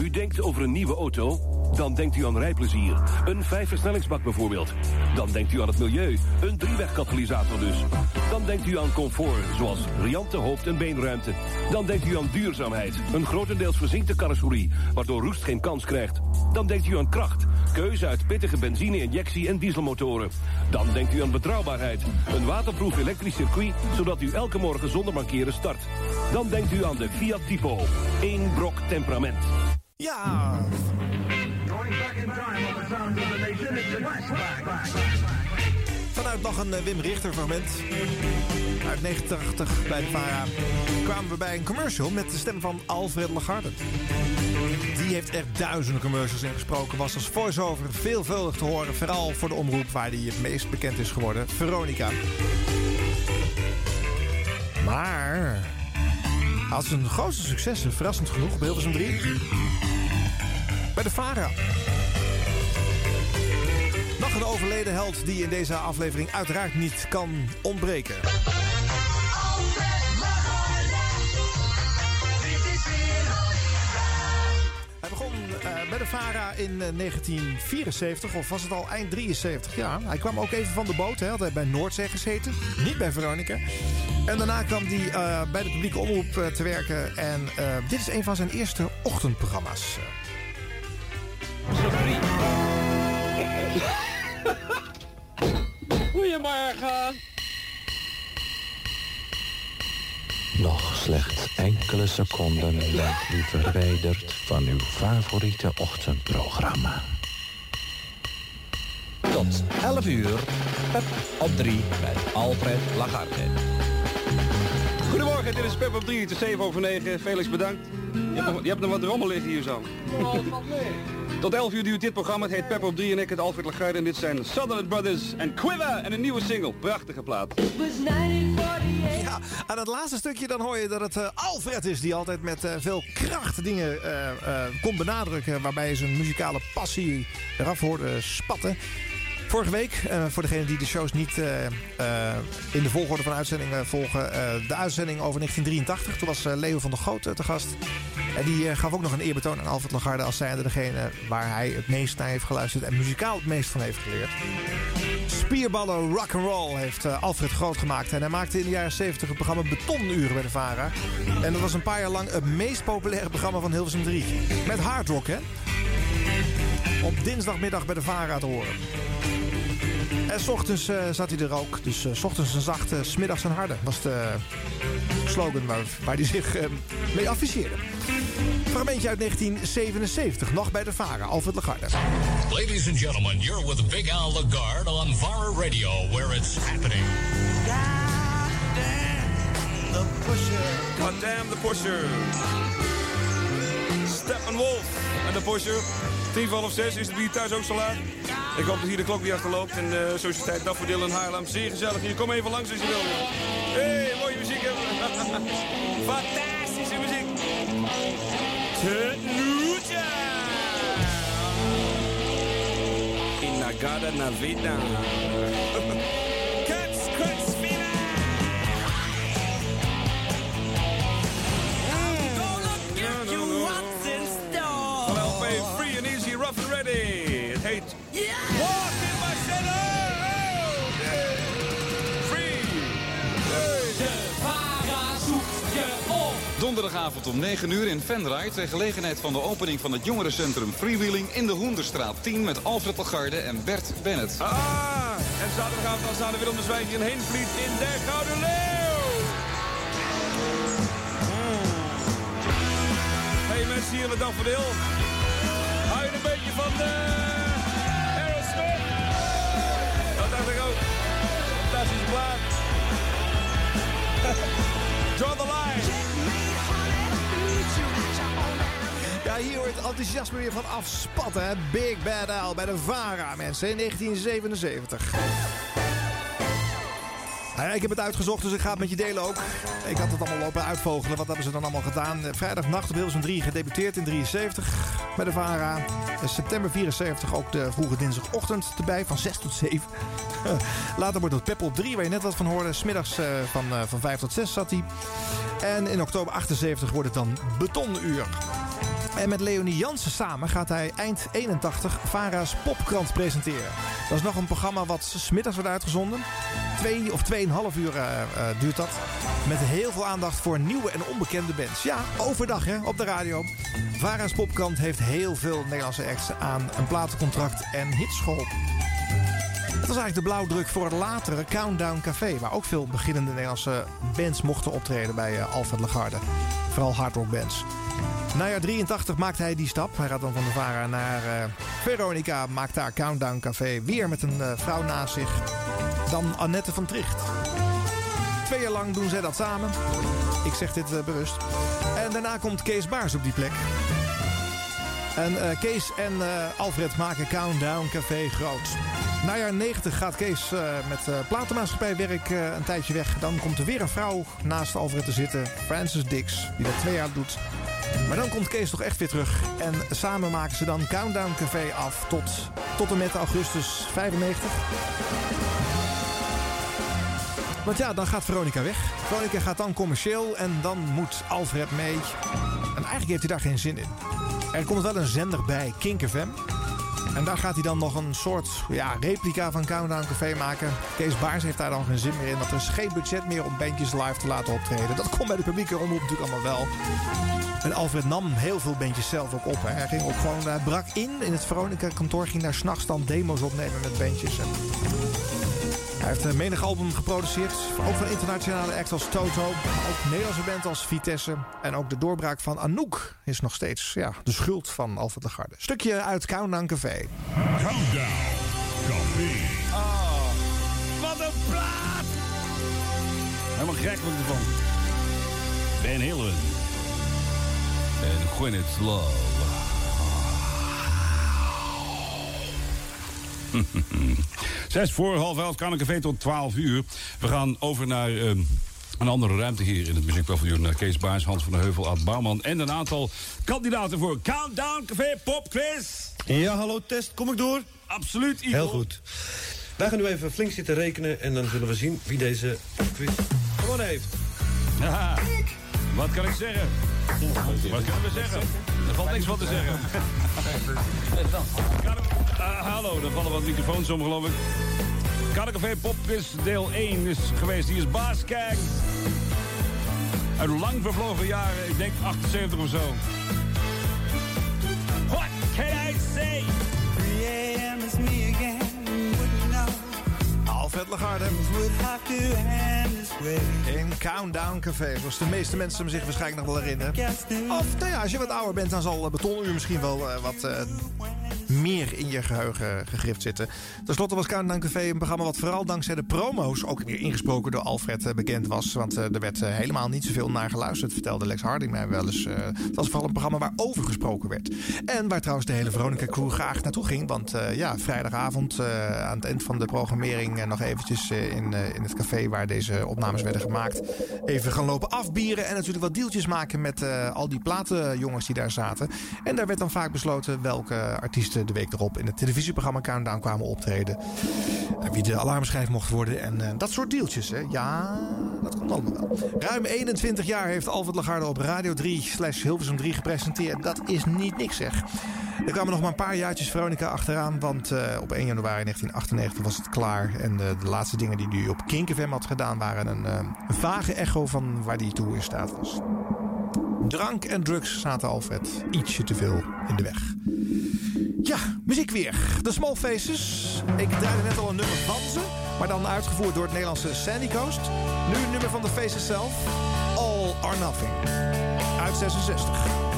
Speaker 31: U denkt over een nieuwe auto? Dan denkt u aan rijplezier. Een vijfversnellingsbak bijvoorbeeld. Dan denkt u aan het milieu. Een driewegkatalysator dus. Dan denkt u aan comfort, zoals riante hoofd- en beenruimte. Dan denkt u aan duurzaamheid. Een grotendeels verzinkte carrosserie, waardoor roest geen kans krijgt. Dan denkt u aan kracht. Keuze uit pittige benzine, injectie en dieselmotoren. Dan denkt u aan betrouwbaarheid. Een waterproef elektrisch circuit, zodat u elke morgen zonder mankeren start. Dan denkt u aan de Fiat Tipo. Eén brok temperament.
Speaker 8: Ja. Vanuit nog een eh, Wim Richter fragment. Uit 89 bij de VARA kwamen we bij een commercial met de stem van Alfred Lagarde. Die heeft echt duizenden commercials ingesproken. Was als voice-over veelvuldig te horen. Vooral voor de omroep waar hij het meest bekend is geworden. Veronica. Maar... had zijn grootste successen, verrassend genoeg, op Hilversum 3. Bij de VARA. Een overleden held die in deze aflevering uiteraard niet kan ontbreken. Hij begon eh, bij de VARA in eh, 1974, of was het al eind 73? Ja, hij kwam ook even van de boot. Hij had hij bij Noordzee gezeten, niet bij Veronica. En daarna kwam hij eh, bij de publieke omroep eh, te werken. En eh, dit is een van zijn eerste ochtendprogramma's.
Speaker 32: Goedemorgen.
Speaker 33: Nog slechts enkele seconden bent u verwijderd van uw favoriete ochtendprogramma.
Speaker 34: Tot 11 uur, Pep op 3 met Alfred Lagarde.
Speaker 21: Goedemorgen, dit is Pep op 3, het is 7 over 9. Felix, bedankt. Je hebt, nog, je hebt nog wat rommel liggen hier zo. Tot 11 uur duurt dit programma. Het heet Pep op 3 en ik het Alfred Lagarde. En dit zijn Sutherland Brothers en Quiver en een nieuwe single. Prachtige plaat.
Speaker 8: Ja, aan het laatste stukje dan hoor je dat het eh, Alfred is die altijd met eh, veel kracht dingen eh, eh, kon benadrukken. Waarbij zijn muzikale passie eraf hoorde spatten. Vorige week, eh, voor degenen die de shows niet eh, eh, in de volgorde van uitzendingen volgen, de uitzending over 1983. Toen was Leo van der Goot te gast. En die gaf ook nog een eerbetoon aan Alfred Lagarde als zijnde degene waar hij het meest naar heeft geluisterd en muzikaal het meest van heeft geleerd. Spierballen rock'n'roll heeft eh, Alfred groot gemaakt. En hij maakte in de jaren 70 het programma Betonuren bij de VARA. En dat was een paar jaar lang het meest populaire programma van Hilversum 3. Met hard rock, hè? Op dinsdagmiddag bij de VARA te horen. En s ochtends eh, zat hij er ook. Dus eh, s ochtends een zachte, s smiddags een harde. was de slogan waar, waar hij zich eh, mee afficheerde. Fragmentje uit 1977, nog bij de VARA, Alfred Lagarde.
Speaker 35: Ladies and gentlemen, you're with Big Al Lagarde on Vara Radio, where it's happening.
Speaker 36: The pusher. God damn the pusher. Steppenwolf en de pusher. Tien van half zes. Is het hier thuis ook zo laat? Ik hoop dat hier de klok niet achterloopt. En de Sociëteit Daffodil in Haarlem. Zeer gezellig hier. Kom even langs als je wil. Hé, mooie muziek we. Fantastische muziek. Tenuta. Inagada Navida. Cuts, cuts,
Speaker 37: vanavond om 9 uur in Venray... ter gelegenheid van de opening van het jongerencentrum Freewheeling... in de Hoenderstraat 10 met Alfred Lagarde en Bert Bennett.
Speaker 21: Ah, en zaterdagavond dan staan er Willem de Zwijntje en Heenvliet in de Gouden Leeuw. Mm. Hey mensen hier in de Daffodil. Hou je een beetje van de Aerosmith? Dat dacht ik ook. Fantastische plaat.
Speaker 8: Hier hoort het enthousiasme weer van afspatten. Big Bad Al bij de VARA, mensen, in 1977. Nou ja, ik heb het uitgezocht, dus ik ga het met je delen ook. Ik had het allemaal lopen uitvogelen. Wat hebben ze dan allemaal gedaan? Vrijdagnacht op Hilversum 3 gedebuteerd in 73 bij de VARA. September 74 ook de vroege dinsdagochtend erbij van 6 tot 7. Later wordt het Pep op 3, waar je net wat van hoorde. Smiddags eh, van, eh, van 5 tot 6 zat hij. En in oktober 78 wordt het dan Betonuur. En met Leonie Jansen samen gaat hij eind 81 Vara's Popkrant presenteren. Dat is nog een programma wat smiddags wordt uitgezonden. Twee of tweeënhalf uur eh, duurt dat. Met heel veel aandacht voor nieuwe en onbekende bands. Ja, overdag hè, op de radio. Vara's Popkrant heeft heel veel Nederlandse acts aan een platencontract en hits geholpen. Het was eigenlijk de blauwdruk voor het latere Countdown Café... waar ook veel beginnende Nederlandse bands mochten optreden bij eh, Alfred Lagarde. Vooral hardrockbands. Najaar 83 maakt hij die stap. Hij gaat dan van de Vara naar eh, Veronica. Maakt daar Countdown Café weer met een eh, vrouw naast zich. Dan Annette van Tricht. Twee jaar lang doen zij dat samen. Ik zeg dit eh, bewust. En daarna komt Kees Baars op die plek. En Kees en Alfred maken Countdown Café groot. Najaar 90 gaat Kees met platenmaatschappijwerk een tijdje weg. Dan komt er weer een vrouw naast Alfred te zitten. Frances Dix, die dat twee jaar doet. Maar dan komt Kees toch echt weer terug. En samen maken ze dan Countdown Café af tot, tot en met augustus 95. Want ja, dan gaat Veronica weg. Veronica gaat dan commercieel en dan moet Alfred mee. En eigenlijk heeft hij daar geen zin in. Er komt wel een zender bij, Kink. En daar gaat hij dan nog een soort ja, replica van Countdown Café maken. Kees Baars heeft daar dan geen zin meer in. Want er is geen budget meer om bandjes live te laten optreden. Dat komt bij de publieke omroep natuurlijk allemaal wel. En Alfred nam heel veel bandjes zelf ook op. Hij ging ook gewoon, hij brak in in het Veronica kantoor. Ging daar s'nachts dan demo's opnemen met bandjes. En hij heeft een menig album geproduceerd. Ook van internationale acts als Toto. Maar ook Nederlandse band als Vitesse. En ook de doorbraak van Anouk is nog steeds ja, de schuld van Alfred Lagarde. Stukje uit Countdown Café.
Speaker 38: Countdown Café.
Speaker 21: Oh, wat een plaat! Helemaal gek word ervan. Van Halen. En Gwyneth Love. Zes voor half elf, café tot 12 uur. We gaan over naar ehm, een andere ruimte hier in het muziekpaviljoen. Naar Kees Baars, Hans van der Heuvel, Ad Bouwman... en een aantal kandidaten voor Countdown Café Pop Quiz.
Speaker 39: Ja, hallo, test. Kom ik door?
Speaker 21: Absoluut, Igor.
Speaker 39: Heel goed. Wij gaan nu even flink zitten rekenen... en dan zullen we zien wie deze quiz gewonnen heeft.
Speaker 21: Haha, wat kan ik zeggen? Wat kunnen we zeggen? Er valt niks van te zeggen. Ah, hallo, er vallen wat microfoons om, geloof ik. Karrecafé Popquiz deel 1 is geweest. Die is Baas Kijk. Uit lang vervlogen jaren, ik denk 78 of zo. What can I say?
Speaker 15: 3 a.m. is me.
Speaker 8: Alfred Lagarde. In Countdown Café, zoals de meeste mensen zich waarschijnlijk nog wel herinneren. Of nou ja, als je wat ouder bent, dan zal Betonuur misschien wel eh, wat eh, meer in je geheugen gegrift zitten. Ten slotte was Countdown Café een programma wat vooral dankzij de promo's, ook weer ingesproken door Alfred, eh, bekend was. Want er werd helemaal niet zoveel naar geluisterd, vertelde Lex Harding mij wel eens. het was vooral een programma waar over gesproken werd. En waar trouwens de hele Veronica crew graag naartoe ging. Want ja, vrijdagavond aan het eind van de programmering nog eventjes in, in het café waar deze opnames werden gemaakt. Even gaan lopen afbieren en natuurlijk wat deeltjes maken met uh, al die platenjongens die daar zaten. En daar werd dan vaak besloten welke artiesten de week erop in het televisieprogramma Countdown kwamen optreden. En wie de alarmschijf mocht worden en dat soort deeltjes. Hè. Ja, dat komt allemaal wel. Ruim 21 jaar heeft Alfred Lagarde op Radio 3 slash Hilversum 3 gepresenteerd. Dat is niet niks zeg. Er kwamen nog maar een paar jaartjes Veronica achteraan. Want uh, op 1 januari 1998 was het klaar. En uh, de laatste dingen die hij op Kink had gedaan... waren een, uh, een vage echo van waar hij toe in staat was. Drank en drugs zaten Alfred ietsje te veel in de weg. Ja, muziek weer. The Small Faces. Ik draaide net al een nummer van ze, maar dan uitgevoerd door het Nederlandse Sandy Coast. Nu een nummer van de Faces zelf. All or Nothing. Uit 66.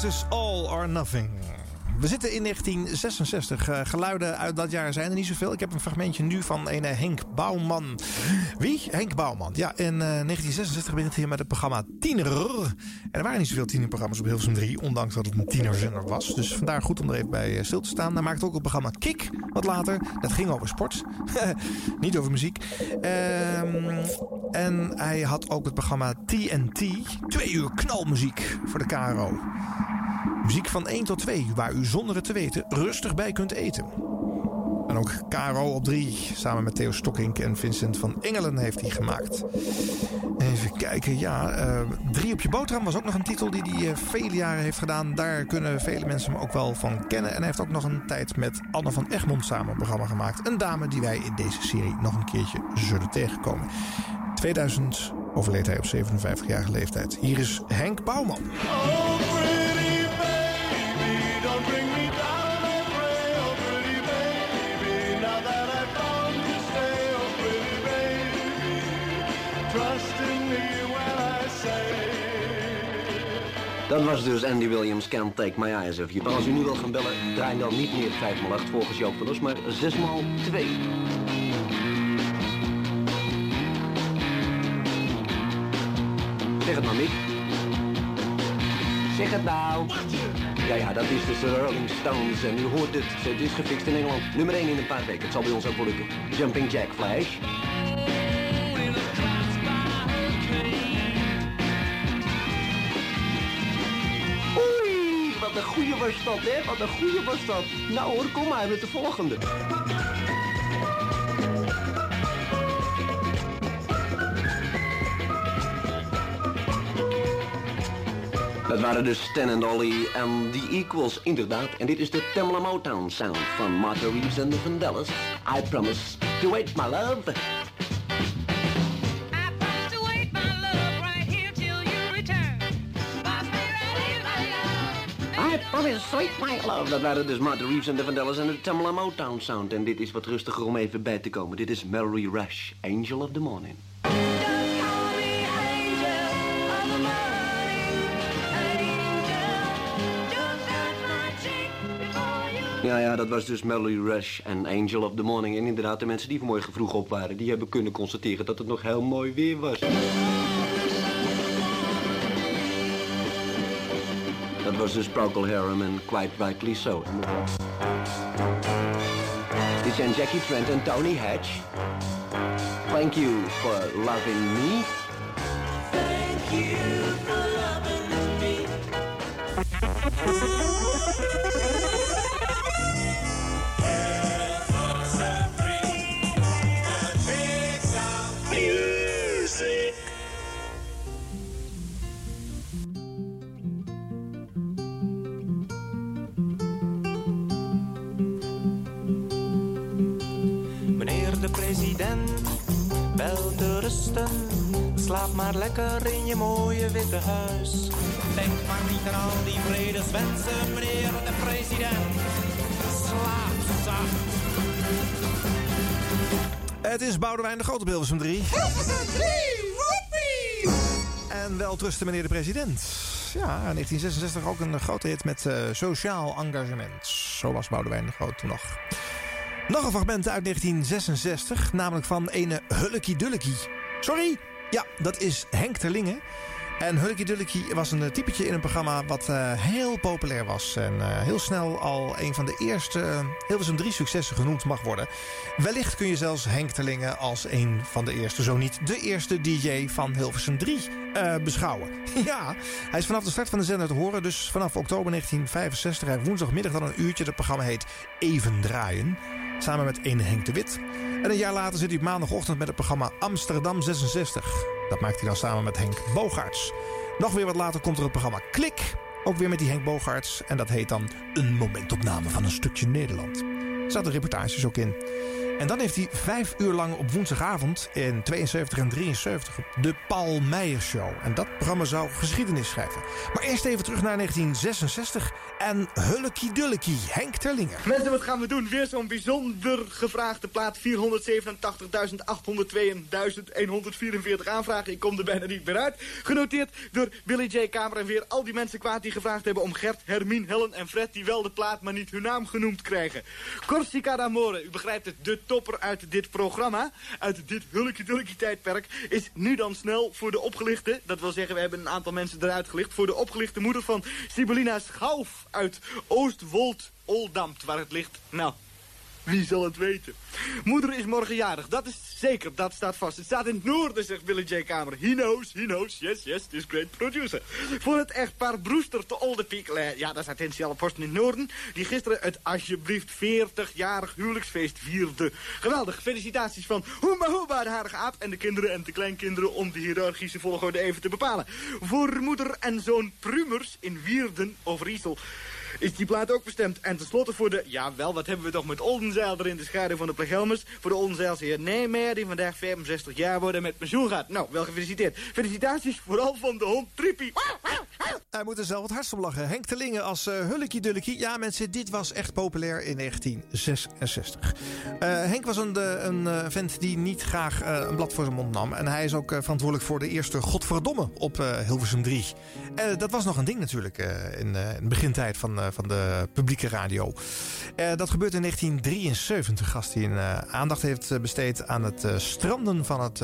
Speaker 8: The Small Faces, All or Nothing. We zitten in 1966. Eh, geluiden uit dat jaar zijn er niet zoveel. Ik heb een fragmentje nu van een eh, Henk Bouwman. Wie? Henk Bouwman. Ja, in eh, 1966 begint hij met het programma Tiener. En er waren niet zoveel tienerprogramma's op Hilversum 3, ondanks dat het een tienerzender was. Dus vandaar goed om er even bij stil te staan. Hij maakte ook het programma Kik, wat later. Dat ging over sport, niet over muziek. Ehm, en hij had ook het programma TNT, twee uur knalmuziek voor de KRO. Muziek van 1 tot 2, waar u zonder het te weten rustig bij kunt eten. En ook Caro op 3, samen met Theo Stokkink en Vincent van Engelen heeft hij gemaakt. Even kijken, ja, eh, Drie op je boterham was ook nog een titel die hij eh, vele jaren heeft gedaan. Daar kunnen vele mensen hem ook wel van kennen. En hij heeft ook nog een tijd met Anne van Egmond samen een programma gemaakt. Een dame die wij in deze serie nog een keertje zullen tegenkomen. 2000 overleed hij op 57-jarige leeftijd. Hier is Henk Bouwman.
Speaker 23: Don't
Speaker 40: Dat was dus Andy Williams, Can't Take My Eyes Off You. Maar als u nu wil gaan bellen, draai dan niet meer 5x8 volgens Joop maar 6x2. Zeg het maar, Mick. Zeg het nou. Ja, ja, dat is dus de Rolling Stones. En u hoort het, het is gefixt in Engeland. Nummer 1 in een paar weken. Het zal bij ons ook wel lukken. Jumping Jack Flash. Een goeie was dat, hè? Wat een goeie was dat. Nou hoor, kom maar met de volgende. Dat waren dus Stan en Ollie en The Equals, inderdaad. En dit is de Tamla Motown sound van Martha Reeves en de Vandellas. I promise to wait, my love. Sweet love. Dat waren dus Martha Reeves en de Vandellas en de Tamla Motown sound. En dit is wat rustiger om even bij te komen. Dit is Mallory Rush, Angel of the Morning. Ja, ja, dat was dus Melody Rush en Angel of the Morning. En inderdaad, de mensen die vanmorgen vroeg op waren... die hebben kunnen constateren dat het nog heel mooi weer was. Dat was dus Procol Harum en Quite Rightly So. Dit zijn Jackie Trent en Tony Hatch. Thank you for loving me.
Speaker 15: Thank you for loving me.
Speaker 41: Maar lekker in je mooie witte huis. Denk maar niet aan al die vredeswensen, meneer de president. Slaap zacht.
Speaker 8: Het is Boudewijn de Grote op Hilversum 3. En wel trusten meneer de president. Ja, 1966 ook een grote hit met eh, sociaal engagement. Zo was Boudewijn de Groot toen nog. Nog een fragment uit 1966, namelijk van ene Hulkie Dulkie. Sorry? Ja, dat is Henk Terlingen. En Hulky Dulky was een eh, typetje in een programma wat eh, heel populair was. En eh, heel snel al een van de eerste uh, Hilversum 3 successen genoemd mag worden. Wellicht kun je zelfs Henk Terlingen als een van de eerste, zo niet de eerste DJ van Hilversum 3 uh, beschouwen. ja, hij is vanaf de start van de zender te horen. Dus vanaf oktober 1965. Hij woensdagmiddag dan een uurtje. Het programma heet Even Draaien. Samen met een Henk de Wit. En een jaar later zit hij maandagochtend met het programma Amsterdam 66. Dat maakt hij dan samen met Henk Bogaerts. Nog weer wat later komt er het programma Klik. Ook weer met die Henk Bogaerts. En dat heet dan Een momentopname van een stukje Nederland. Er zaten reportages ook in. En dan heeft hij vijf uur lang op woensdagavond in 72 en 73 de Paul Meijer Show. En dat programma zou geschiedenis schrijven. Maar eerst even terug naar 1966 en Hullekie Dullekie, Henk Terlinger.
Speaker 42: Mensen, wat gaan we doen? Weer zo'n bijzonder gevraagde plaat. 487.802.144 aanvragen. Ik kom er bijna niet meer uit. Genoteerd door Billy J. Kamer en weer al die mensen kwaad die gevraagd hebben om Gert, Hermine, Helen en Fred... die wel de plaat, maar niet hun naam genoemd krijgen. Corsica d'Amore, u begrijpt het, de topper uit dit programma, uit dit hulkie-dulkie tijdperk, is nu dan snel voor de opgelichte, dat wil zeggen we hebben een aantal mensen eruit gelicht, voor de opgelichte moeder van Sibylina Schauff uit Oostwold-Oldambt, waar het ligt. Nou, wie zal het weten? Moeder is morgen jarig, dat is zeker, dat staat vast. Het staat in het noorden, zegt Billy J. Kamer. He knows, he knows, yes, yes, this great producer. Voor het echtpaar Brewster te Olde Piek, ja, dat staat in Posten in het noorden... die gisteren het alsjeblieft 40-jarig huwelijksfeest vierde. Geweldig, felicitaties van Hoemba Hoemba, de harige aap... en de kinderen en de kleinkinderen om de hiërarchische volgorde even te bepalen. Voor moeder en zoon Prumers in Wierden over Isel is die plaat ook bestemd. En tenslotte voor de... Ja, wel, wat hebben we toch met Oldenzeil er in de schaduw van de Plegelmers. Voor de Oldenzeilse heer Nijmeijer, die vandaag 65 jaar wordt en met pensioen gaat. Nou, wel gefeliciteerd. Felicitaties vooral van de hond Trippie.
Speaker 8: Hij moet er zelf het hardst lachen. Henk Terlingen als uh, Hullekie Dullekie. Ja, mensen, dit was echt populair in 1966. Uh, Henk was een, de, een vent die niet graag een blad voor zijn mond nam. En hij is ook verantwoordelijk voor de eerste Godverdomme op Hilversum 3. dat was nog een ding natuurlijk in, in de begintijd van, van de publieke radio. dat gebeurt in 1973 als hij een aandacht heeft besteed aan het stranden van het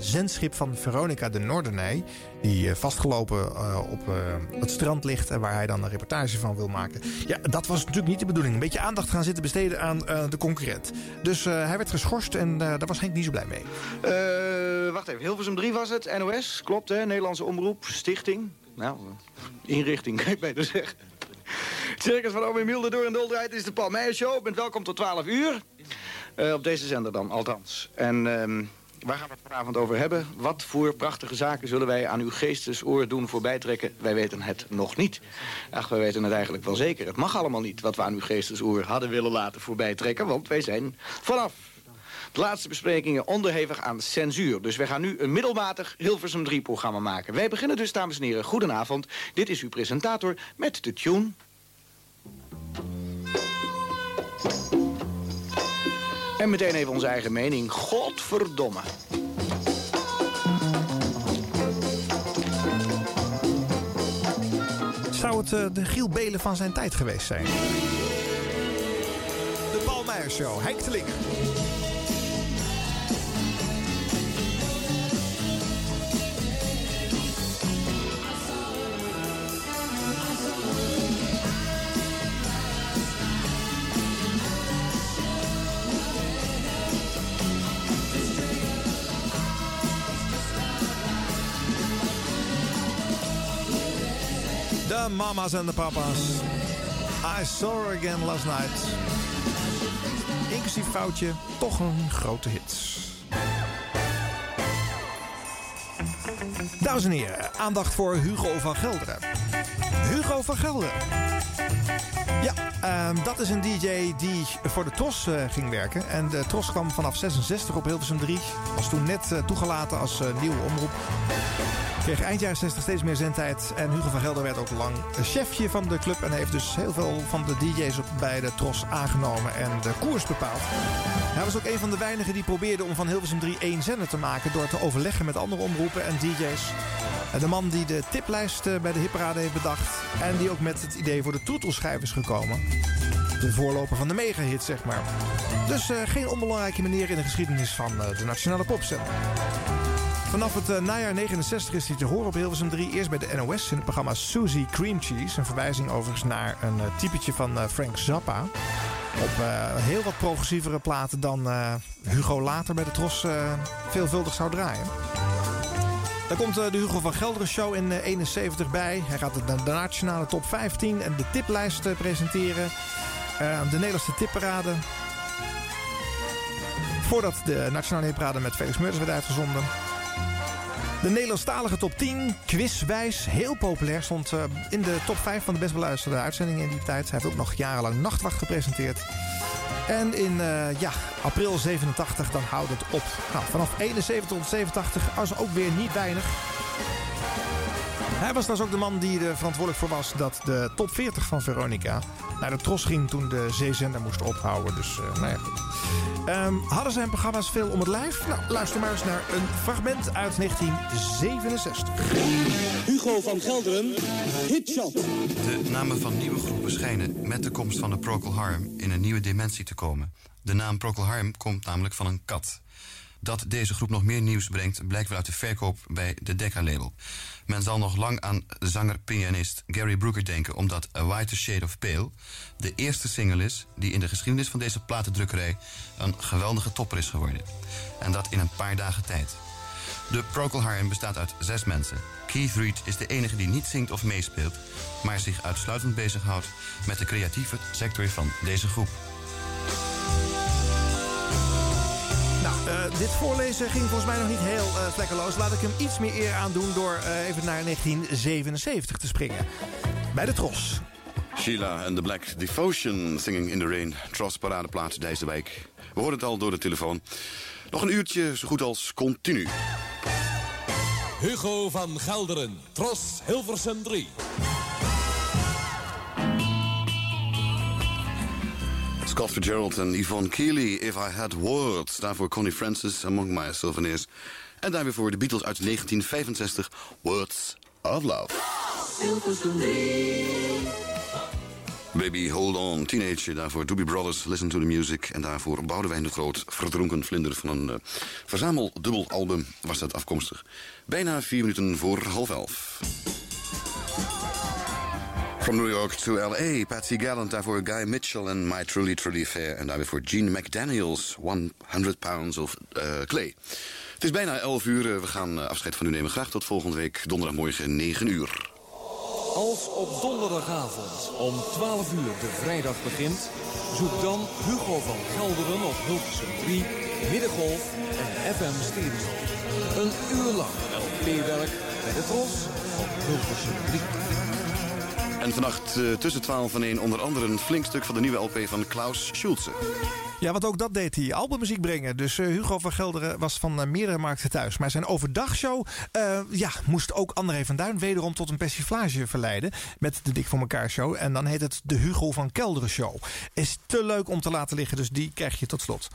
Speaker 8: zendschip van Veronica de Noorderney. Die vastgelopen op het strand ligt en waar hij dan een reportage van wil maken. Ja, dat was natuurlijk niet de bedoeling. Een beetje aandacht gaan zitten besteden aan de concurrent. Dus hij werd geschorst en daar was Henk niet zo blij mee.
Speaker 42: wacht even, Hilversum 3 was het, NOS, klopt hè, Nederlandse Omroep, Stichting. Nou, inrichting, kan ik beter zeggen. Circus van Ome Milde door en dol draait is de Paul Meijer Show. Bent welkom tot 12 uur. op deze zender dan, althans. En... Uh, Waar gaan we het vanavond over hebben? Wat voor prachtige zaken zullen wij aan uw geestesoor doen voorbijtrekken? Wij weten het nog niet. Ach, wij weten het eigenlijk wel zeker. Het mag allemaal niet wat we aan uw geestesoor hadden willen laten voorbijtrekken. Want wij zijn vanaf de laatste besprekingen onderhevig aan censuur. Dus wij gaan nu een middelmatig Hilversum 3-programma maken. Wij beginnen dus, dames en heren, goedenavond. Dit is uw presentator met de tune... En meteen even onze eigen mening. Godverdomme.
Speaker 8: Zou het uh, de Giel Belen van zijn tijd geweest zijn? De Paul Meijer Show. Henk. Mama's en de papa's. I saw her again last night. Inclusief foutje, toch een grote hit. Dames en heren, aandacht voor Hugo van Gelderen. Hugo van Gelderen. Ja, um, dat is een DJ die voor de TROS uh, ging werken. En de TROS kwam vanaf 66 op Hilversum 3. Was toen net uh, toegelaten als uh, nieuwe omroep. Kreeg eind jaren 60 steeds meer zendtijd. En Hugo van Gelder werd ook lang chefje van de club. En heeft dus heel veel van de DJ's op, bij de TROS aangenomen en de koers bepaald. Hij was ook een van de weinigen die probeerde om van Hilversum 3 één zender te maken. Door te overleggen met andere omroepen en DJ's. De man die de tiplijst bij de hipparade heeft bedacht. En die ook met het idee voor de toetelschijf is gekomen. De voorloper van de megahit, zeg maar. Dus uh, geen onbelangrijke meneer in de geschiedenis van uh, de nationale popzender. Vanaf het eh, najaar 69 is hij te horen op Hilversum 3. Eerst bij de NOS in het programma Suzy Cream Cheese. Een verwijzing overigens naar een eh, typetje van eh, Frank Zappa. Op heel wat progressievere platen dan Hugo later bij de Tros veelvuldig zou draaien. Daar komt de Hugo van Gelderen Show in eh, 71 bij. Hij gaat de, de nationale top 15 en de tiplijst presenteren. De Nederlandse tipparade. Voordat de nationale hitparade met Felix Meurders werd uitgezonden. De Nederlandstalige top 10, quizwijs, heel populair. Stond eh, in de top 5 van de best beluisterde uitzendingen in die tijd. Hij heeft ook nog jarenlang Nachtwacht gepresenteerd. En in eh, ja, april 87 dan houdt het op. Nou, vanaf 71 tot 87 was ook weer niet weinig. Hij was dus ook de man die er verantwoordelijk voor was dat de top 40 van Veronica naar de tros ging toen de zeezender moest ophouden. Dus eh, nou ja, goed. Ehm, hadden zijn programma's veel om het lijf? Nou, luister maar eens naar een fragment uit 1967.
Speaker 43: Hugo van Gelderen, Hitshot.
Speaker 44: De namen van nieuwe groepen schijnen met de komst van de Procol Harum in een nieuwe dimensie te komen. De naam Procol Harum komt namelijk van een kat. Dat deze groep nog meer nieuws brengt, blijkt wel uit de verkoop bij de Decca-label. Men zal nog lang aan zanger-pianist Gary Brooker denken... omdat A Whiter Shade of Pale de eerste single is... die in de geschiedenis van deze platendrukkerij een geweldige topper is geworden. En dat in een paar dagen tijd. De Procol Harum bestaat uit zes mensen. Keith Reed is de enige die niet zingt of meespeelt... maar zich uitsluitend bezighoudt met de creatieve sector van deze groep.
Speaker 8: Eh, dit voorlezen ging volgens mij nog niet heel eh, vlekkeloos. Laat ik hem iets meer eer aan doen door eh, even naar 1977 te springen. Bij de Tros.
Speaker 45: Sheila en the Black Devotion, Singing in the Rain. Tros Paradeplaats Dijsselwijk. We horen het al door de telefoon. Nog een uurtje, zo goed als continu.
Speaker 43: Hugo van Gelderen, Tros Hilversum 3.
Speaker 45: Scott Fitzgerald en Yvonne Keely, If I Had Words. Daarvoor Connie Francis, Among My Souvenirs. En daar weer voor de Beatles uit 1965, Words of Love. Baby Hold On, Teenager. Daarvoor Doobie Brothers, Listen to the Music. En daarvoor Boudewijn de Groot, Verdronken Vlinder. Van een uh, verzameldubbelalbum was dat afkomstig. Bijna vier minuten voor half elf. From New York to L.A., Patsy Gallant. Daarvoor Guy Mitchell en My Truly Truly Fair. En daar weer voor Gene McDaniels, 100 Pounds of uh, Clay. Het is bijna 11 uur. We gaan uh, afscheid van u nemen. Graag tot volgende week, donderdagmorgen 9 uur.
Speaker 46: Als op donderdagavond om 12 uur de vrijdag begint... zoek dan Hugo van Gelderen op Hilversum 3, Middengolf en FM Stereo. Een uur lang LP-werk bij de Tros op Hilversum 3.
Speaker 45: En vannacht uh, tussen 12 en 1 onder andere een flink stuk van de nieuwe LP van Klaus Schulze.
Speaker 8: Ja, want ook dat deed hij. Albummuziek brengen. Dus uh, Hugo van Gelderen was van uh, meerdere markten thuis. Maar zijn overdagshow ja, moest ook André van Duin wederom tot een persiflage verleiden. Met de Dik voor elkaar show. En dan heet het de Hugo van Kelderen show. Is te leuk om te laten liggen, dus die krijg je tot slot.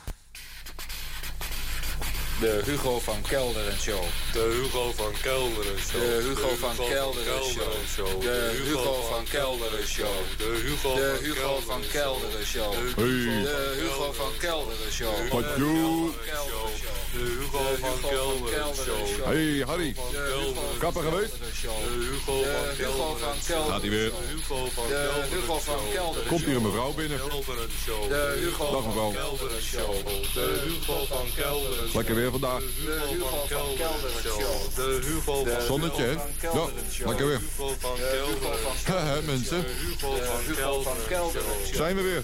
Speaker 47: De Hugo van Kelderen Show.
Speaker 48: De Hugo van Kelderen Show.
Speaker 47: De Hugo van Kelderen Show. De Hugo van Kelderen Show.
Speaker 48: De Hugo
Speaker 47: De Hugo van Kelderen Show. De Hugo van Kelderen Show.
Speaker 30: Wat doe?
Speaker 48: De Hugo van Kelderen Show.
Speaker 30: Hey Harry. Kapper geweest?
Speaker 48: De Hugo van Kelderen
Speaker 30: Gaat hij weer.
Speaker 47: De Hugo van Kelderen
Speaker 30: Komt hier een mevrouw binnen.
Speaker 47: De Hugo
Speaker 30: Dag mevrouw.
Speaker 47: van Kelderen
Speaker 48: Show. De Hugo van Kelderen
Speaker 30: Lekker weer vandaag.
Speaker 47: De Hugo van Kelderen Show.
Speaker 48: De Hugo van
Speaker 30: Zonnetje, hè? Ja, lekker weer.
Speaker 48: Hugo van
Speaker 30: mensen.
Speaker 48: De Hugo van Kelderen Show.
Speaker 30: Zijn we weer.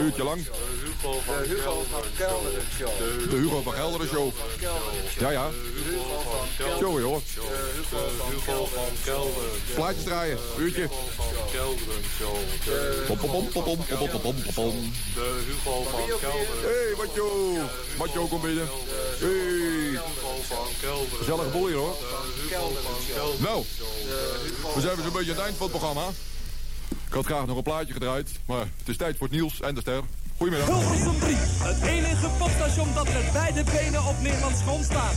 Speaker 30: Uurtje lang.
Speaker 47: De Hugo van Kelderen Show.
Speaker 30: De Hugo van Gelderen show. Ja, ja. Show, joh.
Speaker 48: De Hugo van Kelderen
Speaker 30: Plaatjes draaien. Uurtje.
Speaker 48: Kelderen Show.
Speaker 30: Pom, pom, pom, pom, pom, pom, pom, pom, pom.
Speaker 48: De Hugo van Kelderen
Speaker 30: Hey, Matjo. Matjo, kom binnen. Hey. Gezellige boel hier, hoor. Nou, we zijn weer zo'n beetje aan het eind van het programma. Ik had graag nog een plaatje gedraaid, maar het is tijd voor het nieuws en de ster. Goedemiddag.
Speaker 49: Hilversum 3, het enige popstation dat met beide benen op Nederlands grond staat.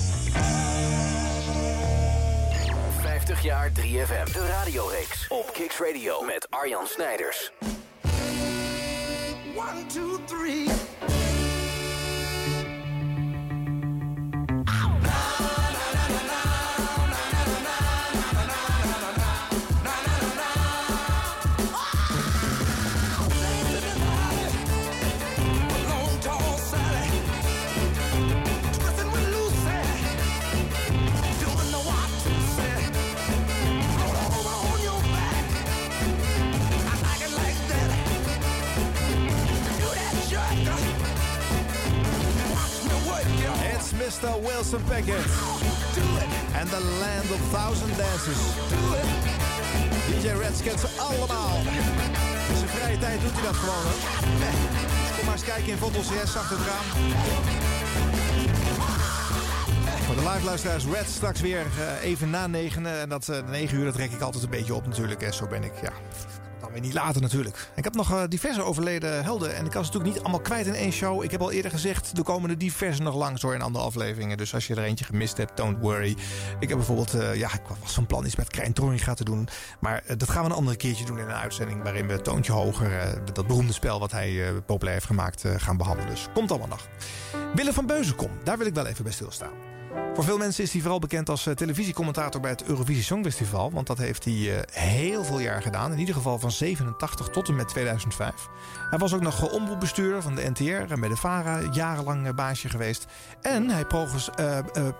Speaker 2: 50 jaar 3FM, de radioreeks op Kicks Radio met Arjan Snijders.
Speaker 15: 1, 2, 3.
Speaker 8: Mr. Wilson Pickett. And the Land of Thousand Dances. DJ Reds kent ze allemaal. In zijn vrije tijd doet hij dat gewoon. Hè? Kom maar eens kijken in Vondel CS achter het raam. Voor de live luisteraars, Red straks weer eh, even na negenen. En dat uh, 9 uur, dat trek ik altijd een beetje op natuurlijk. En zo ben ik, ja, dan weer niet later natuurlijk. Ik heb nog uh, diverse overleden helden. En ik kan ze natuurlijk niet allemaal kwijt in één show. Ik heb al eerder gezegd, er komen er diverse nog langs door in andere afleveringen. Dus als je er eentje gemist hebt, don't worry. Ik heb bijvoorbeeld, uh, ja, ik was van plan iets met Krijn Torringa te doen. Maar uh, dat gaan we een andere keertje doen in een uitzending. Waarin we Toontje Hoger, dat beroemde spel wat hij populair heeft gemaakt, gaan behandelen. Dus komt allemaal nog. Willem van Beuzenkom, daar wil ik wel even bij stilstaan. Voor veel mensen is hij vooral bekend als uh, televisiecommentator bij het Eurovisie Songfestival. Want dat heeft hij uh, heel veel jaar gedaan. In ieder geval van 87 tot en met 2005. Hij was ook nog omroepbestuurder van de NTR en bij de VARA jarenlang baasje geweest. En hij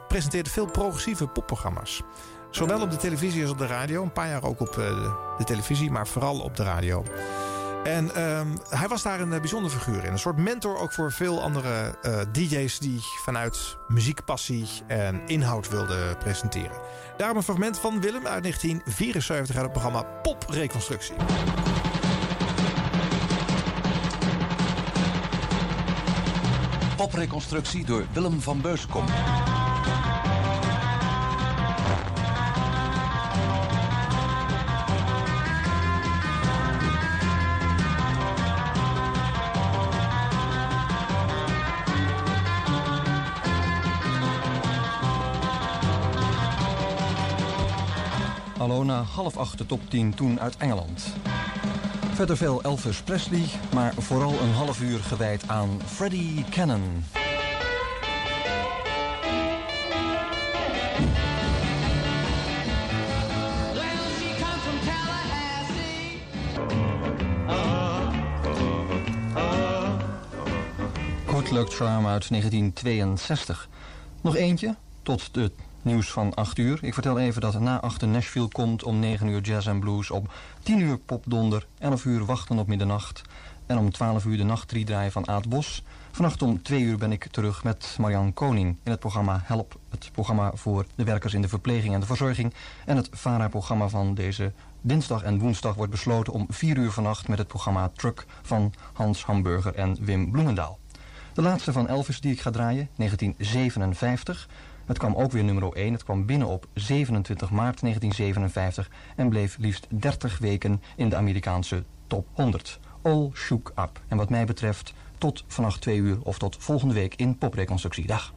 Speaker 8: presenteerde veel progressieve popprogramma's. Zowel op de televisie als op de radio. Een paar jaar ook op de televisie, maar vooral op de radio. En um, hij was daar een uh, bijzonder figuur in. Een soort mentor ook voor veel andere uh, DJ's die vanuit muziekpassie en inhoud wilden presenteren. Daarom een fragment van Willem uit 1974 uit het programma Pop Reconstructie.
Speaker 19: Popreconstructie door Willem van Beuskom. Hallo na half acht de top 10 toen uit Engeland. Verder veel Elvis Presley, maar vooral een half uur gewijd aan Freddie Cannon. Good Luck Charm uit 1962. Nog eentje, tot de nieuws van 8 uur. Ik vertel even dat na 8 Nashville komt om 9 uur jazz en blues. Om 10 uur popdonder, 11 uur wachten op middernacht. En om 12 uur de nacht draaien van Aad Bos. Vannacht om 2 uur ben ik terug met Marianne Koning in het programma Help. Het programma voor de werkers in de verpleging en de verzorging. En het VARA-programma van deze dinsdag en woensdag wordt besloten om 4 uur vannacht met het programma Truck van Hans Hamburger en Wim Bloemendaal. De laatste van Elvis die ik ga draaien, 1957. Het kwam ook weer nummer 1. Het kwam binnen op 27 maart 1957 en bleef liefst 30 weken in de Amerikaanse top 100. All Shook Up. En wat mij betreft tot vannacht 2 uur of tot volgende week in Popreconstructie. Dag.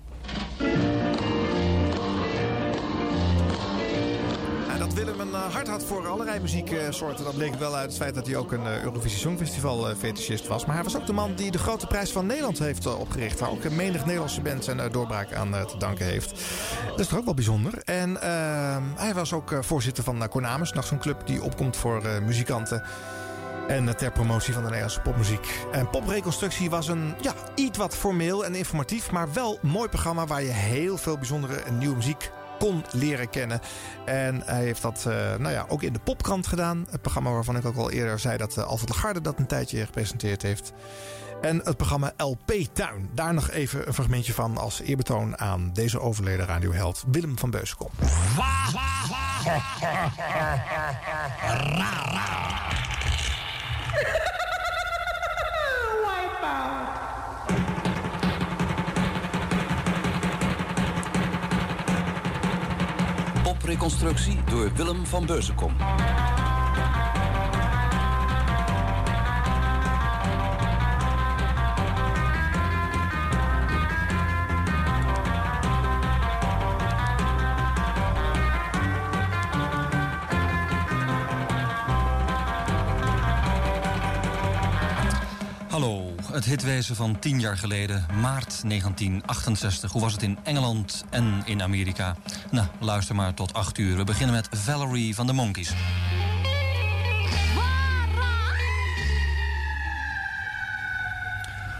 Speaker 8: Had voor allerlei muzieksoorten. Dat bleek wel uit het feit dat hij ook een uh, Eurovisie Songfestival uh, fetischist was. Maar hij was ook de man die de grote prijs van Nederland heeft opgericht. Waar ook een menig Nederlandse band zijn doorbraak aan te danken heeft. Dat is toch ook wel bijzonder. En ehm, hij was ook voorzitter van Konamis. Nog zo'n club die opkomt voor muzikanten. En ter promotie van de Nederlandse popmuziek. En Popreconstructie was een ja, iets wat formeel en informatief, maar wel mooi programma waar je heel veel bijzondere en nieuwe muziek kon leren kennen. En hij heeft dat uh, nou ja, ook in de Popkrant gedaan. Het programma waarvan ik ook al eerder zei dat uh, Alfred Lagarde dat een tijdje gepresenteerd heeft. En het programma LP Tuin. Daar nog even een fragmentje van als eerbetoon aan deze overleden radioheld Willem van Beuskom.
Speaker 23: Wipeout.
Speaker 19: Popreconstructie door Willem van Beuzenkom. Het hitwezen van tien jaar geleden, maart 1968. Hoe was het in Engeland en in Amerika? Nou, luister maar tot acht uur. We beginnen met Valerie van de Monkeys.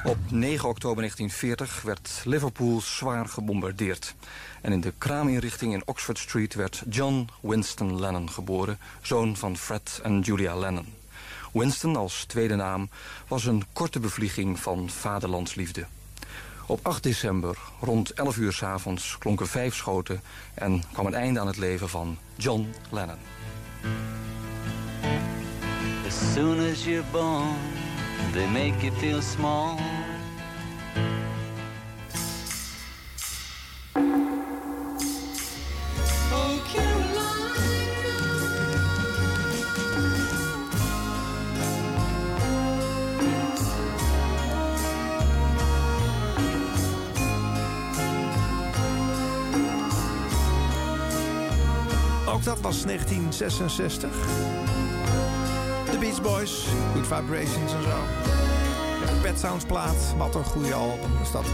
Speaker 19: Op 9 oktober 1940 werd Liverpool zwaar gebombardeerd. En in de kraaminrichting in Oxford Street werd John Winston Lennon geboren... zoon van Fred en Julia Lennon. Winston als tweede naam was een korte bevlieging van vaderlandsliefde. Op 8 december, rond 11 uur 's avonds, klonken vijf schoten... en kwam een einde aan het leven van John Lennon.
Speaker 50: As soon as you're born, they make you feel small.
Speaker 8: Ook dat was 1966. The Beach Boys, Good Vibrations en zo. De Pet Sounds plaat, wat een goede album is dat.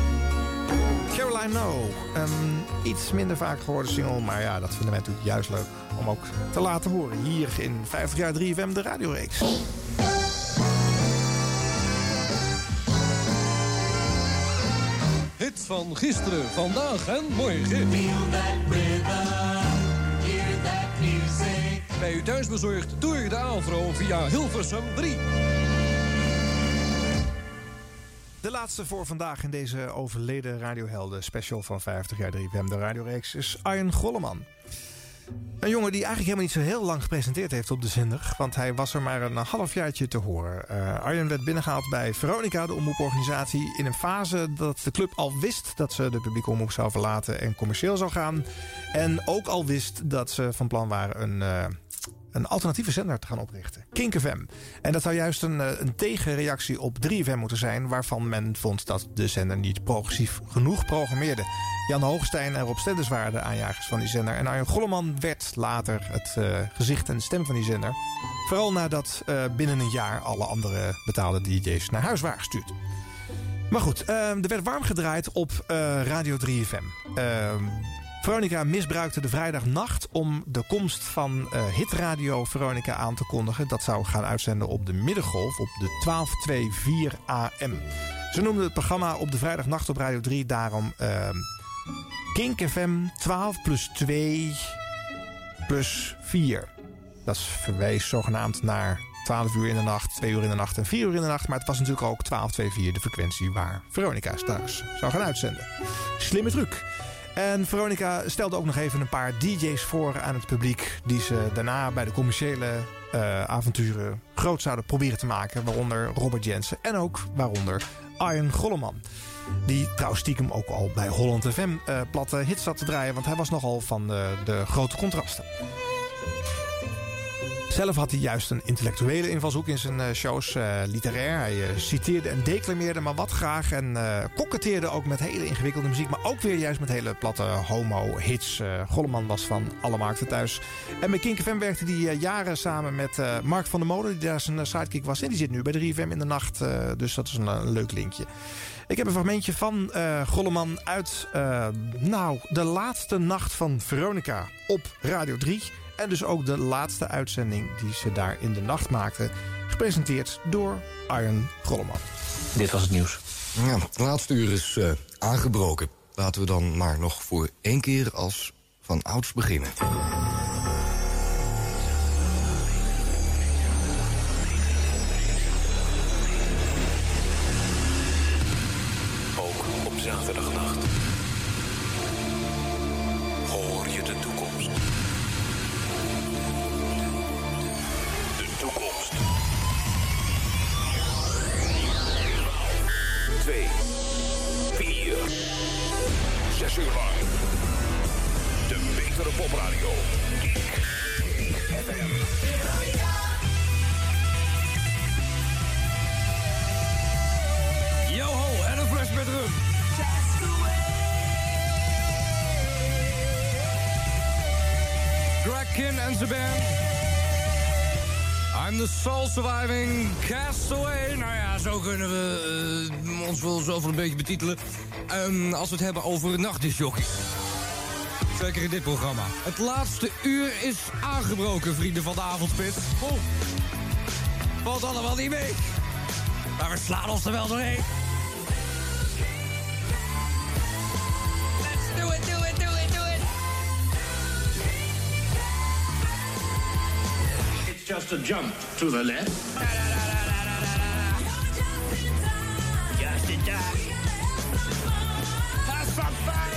Speaker 8: Caroline No, een iets minder vaak gehoorde single, maar ja, dat vinden wij natuurlijk juist leuk om ook te laten horen. Hier in 50 jaar 3FM, de radioreeks.
Speaker 46: Hits van gisteren, vandaag en morgen. Bij u thuis bezorgd door de Avro via Hilversum 3.
Speaker 8: De laatste voor vandaag in deze overleden radiohelden special van 50 jaar 3FM, de radioreeks, is Arjen Golleman. Een jongen die eigenlijk helemaal niet zo heel lang gepresenteerd heeft op de zender. Want hij was er maar een halfjaartje te horen. Eh, Arjen werd binnengehaald bij Veronica, de omroeporganisatie. In een fase dat de club al wist dat ze de publieke omroep zou verlaten en commercieel zou gaan. En ook al wist dat ze van plan waren een, eh, een alternatieve zender te gaan oprichten. Kink FM. En dat zou juist een, eh, een tegenreactie op 3FM moeten zijn... waarvan men vond dat de zender niet progressief genoeg programmeerde. Jan Hoogstein en Rob Stenders waren de aanjagers van die zender. En Arjen Golleman werd later het eh, gezicht en stem van die zender. Vooral nadat eh, binnen een jaar alle andere betaalde DJ's naar huis waren gestuurd. Maar goed, eh, er werd warm gedraaid op Radio 3FM. Veronica misbruikte de vrijdagnacht om de komst van eh, hitradio Veronica aan te kondigen. Dat zou gaan uitzenden op de middengolf op de 1224 AM. Ze noemden het programma op de vrijdagnacht op Radio 3 daarom eh, Kink FM 12 plus 2 plus 4. Dat verwees zogenaamd naar 12 uur in de nacht, 2 uur in de nacht en 4 uur in de nacht. Maar het was natuurlijk ook 1224 de frequentie waar Veronica straks zou gaan uitzenden. Slimme truc. En Veronica stelde ook nog even een paar DJ's voor aan het publiek. Die ze daarna bij de commerciële eh, avonturen groot zouden proberen te maken. Waaronder Robert Jensen en ook waaronder Arjen Golleman. Die trouwens stiekem ook al bij Holland FM eh, platte hits zat te draaien. Want hij was nogal van de, de grote contrasten. Zelf had hij juist een intellectuele invalshoek in zijn eh, shows. eh, literair. Hij eh, citeerde en declameerde maar wat graag. En eh koketteerde ook met hele ingewikkelde muziek. Maar ook weer juist met hele platte homo-hits. Golleman was van alle markten thuis. En met Kink werkte hij jaren samen met Mark van der Molen. Die daar zijn sidekick was. En die zit nu bij de 3FM in de nacht. dus dat is een, leuk linkje. Ik heb een fragmentje van Golleman uit nou, de laatste nacht van Veronica op Radio 3. En dus ook de laatste uitzending die ze daar in de nacht maakten. Gepresenteerd door Arjen Golleman.
Speaker 51: Dit was het nieuws.
Speaker 52: Ja, het laatste uur is eh, aangebroken. Laten we dan maar nog voor één keer als van ouds beginnen.
Speaker 21: Greg Kin en zijn band. I'm the soul surviving castaway. Nou ja, zo kunnen we eh, ons wel zo van een beetje betitelen. Ehm, als we het hebben over nachtdisjockey. Zeker in dit programma. Het laatste uur is aangebroken, vrienden van de avondspit. Oh. Valt allemaal niet mee. Maar we slaan ons er wel doorheen.
Speaker 15: Do it, do it, do it,
Speaker 53: Just a jump to the left.
Speaker 15: Just a jump. Have some fun.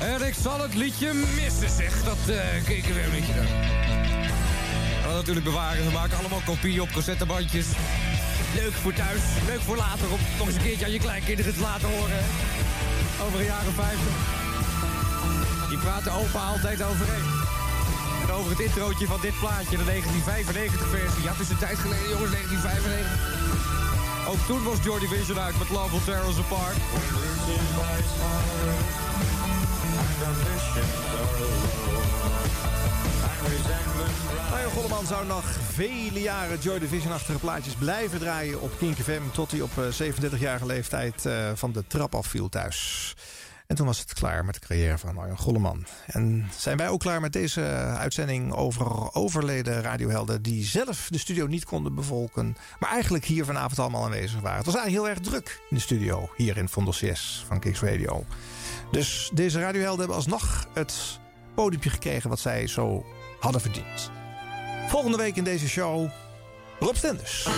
Speaker 54: En ik zal het liedje missen, zeg. Dat eh, uh, keek weer een beetje dan. Natuurlijk bewaren. We maken allemaal kopieën op cassettebandjes. Leuk voor thuis, leuk voor later. Om nog eens een keertje aan je kleinkinderen te laten horen. Over de jaren 50. Die praten opa altijd overheen. En over het introotje van dit plaatje, de 1995 versie. Ja, het is een tijd geleden, jongens, 1995. Ook toen was Joy Division uit met Love Will Tear Us Apart.
Speaker 8: Arjen Golleman zou nog vele jaren Joy Division-achtige plaatjes blijven draaien op Kink FM... tot hij op 37-jarige leeftijd uh, van de trap afviel thuis. En toen was het klaar met de carrière van Arjen Golleman. En zijn wij ook klaar met deze uitzending over overleden radiohelden... die zelf de studio niet konden bevolken... maar eigenlijk hier vanavond allemaal aanwezig waren. Het was eigenlijk heel erg druk in de studio hier in Vondel CS van Kicks Radio. Dus deze radiohelden hebben alsnog het podiumje gekregen... wat zij zo hadden verdiend. Volgende week in deze show Rob Stenders.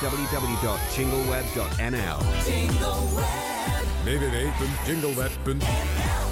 Speaker 55: www.jingleweb.nl Jingleweb.
Speaker 56: www.jingleweb.nl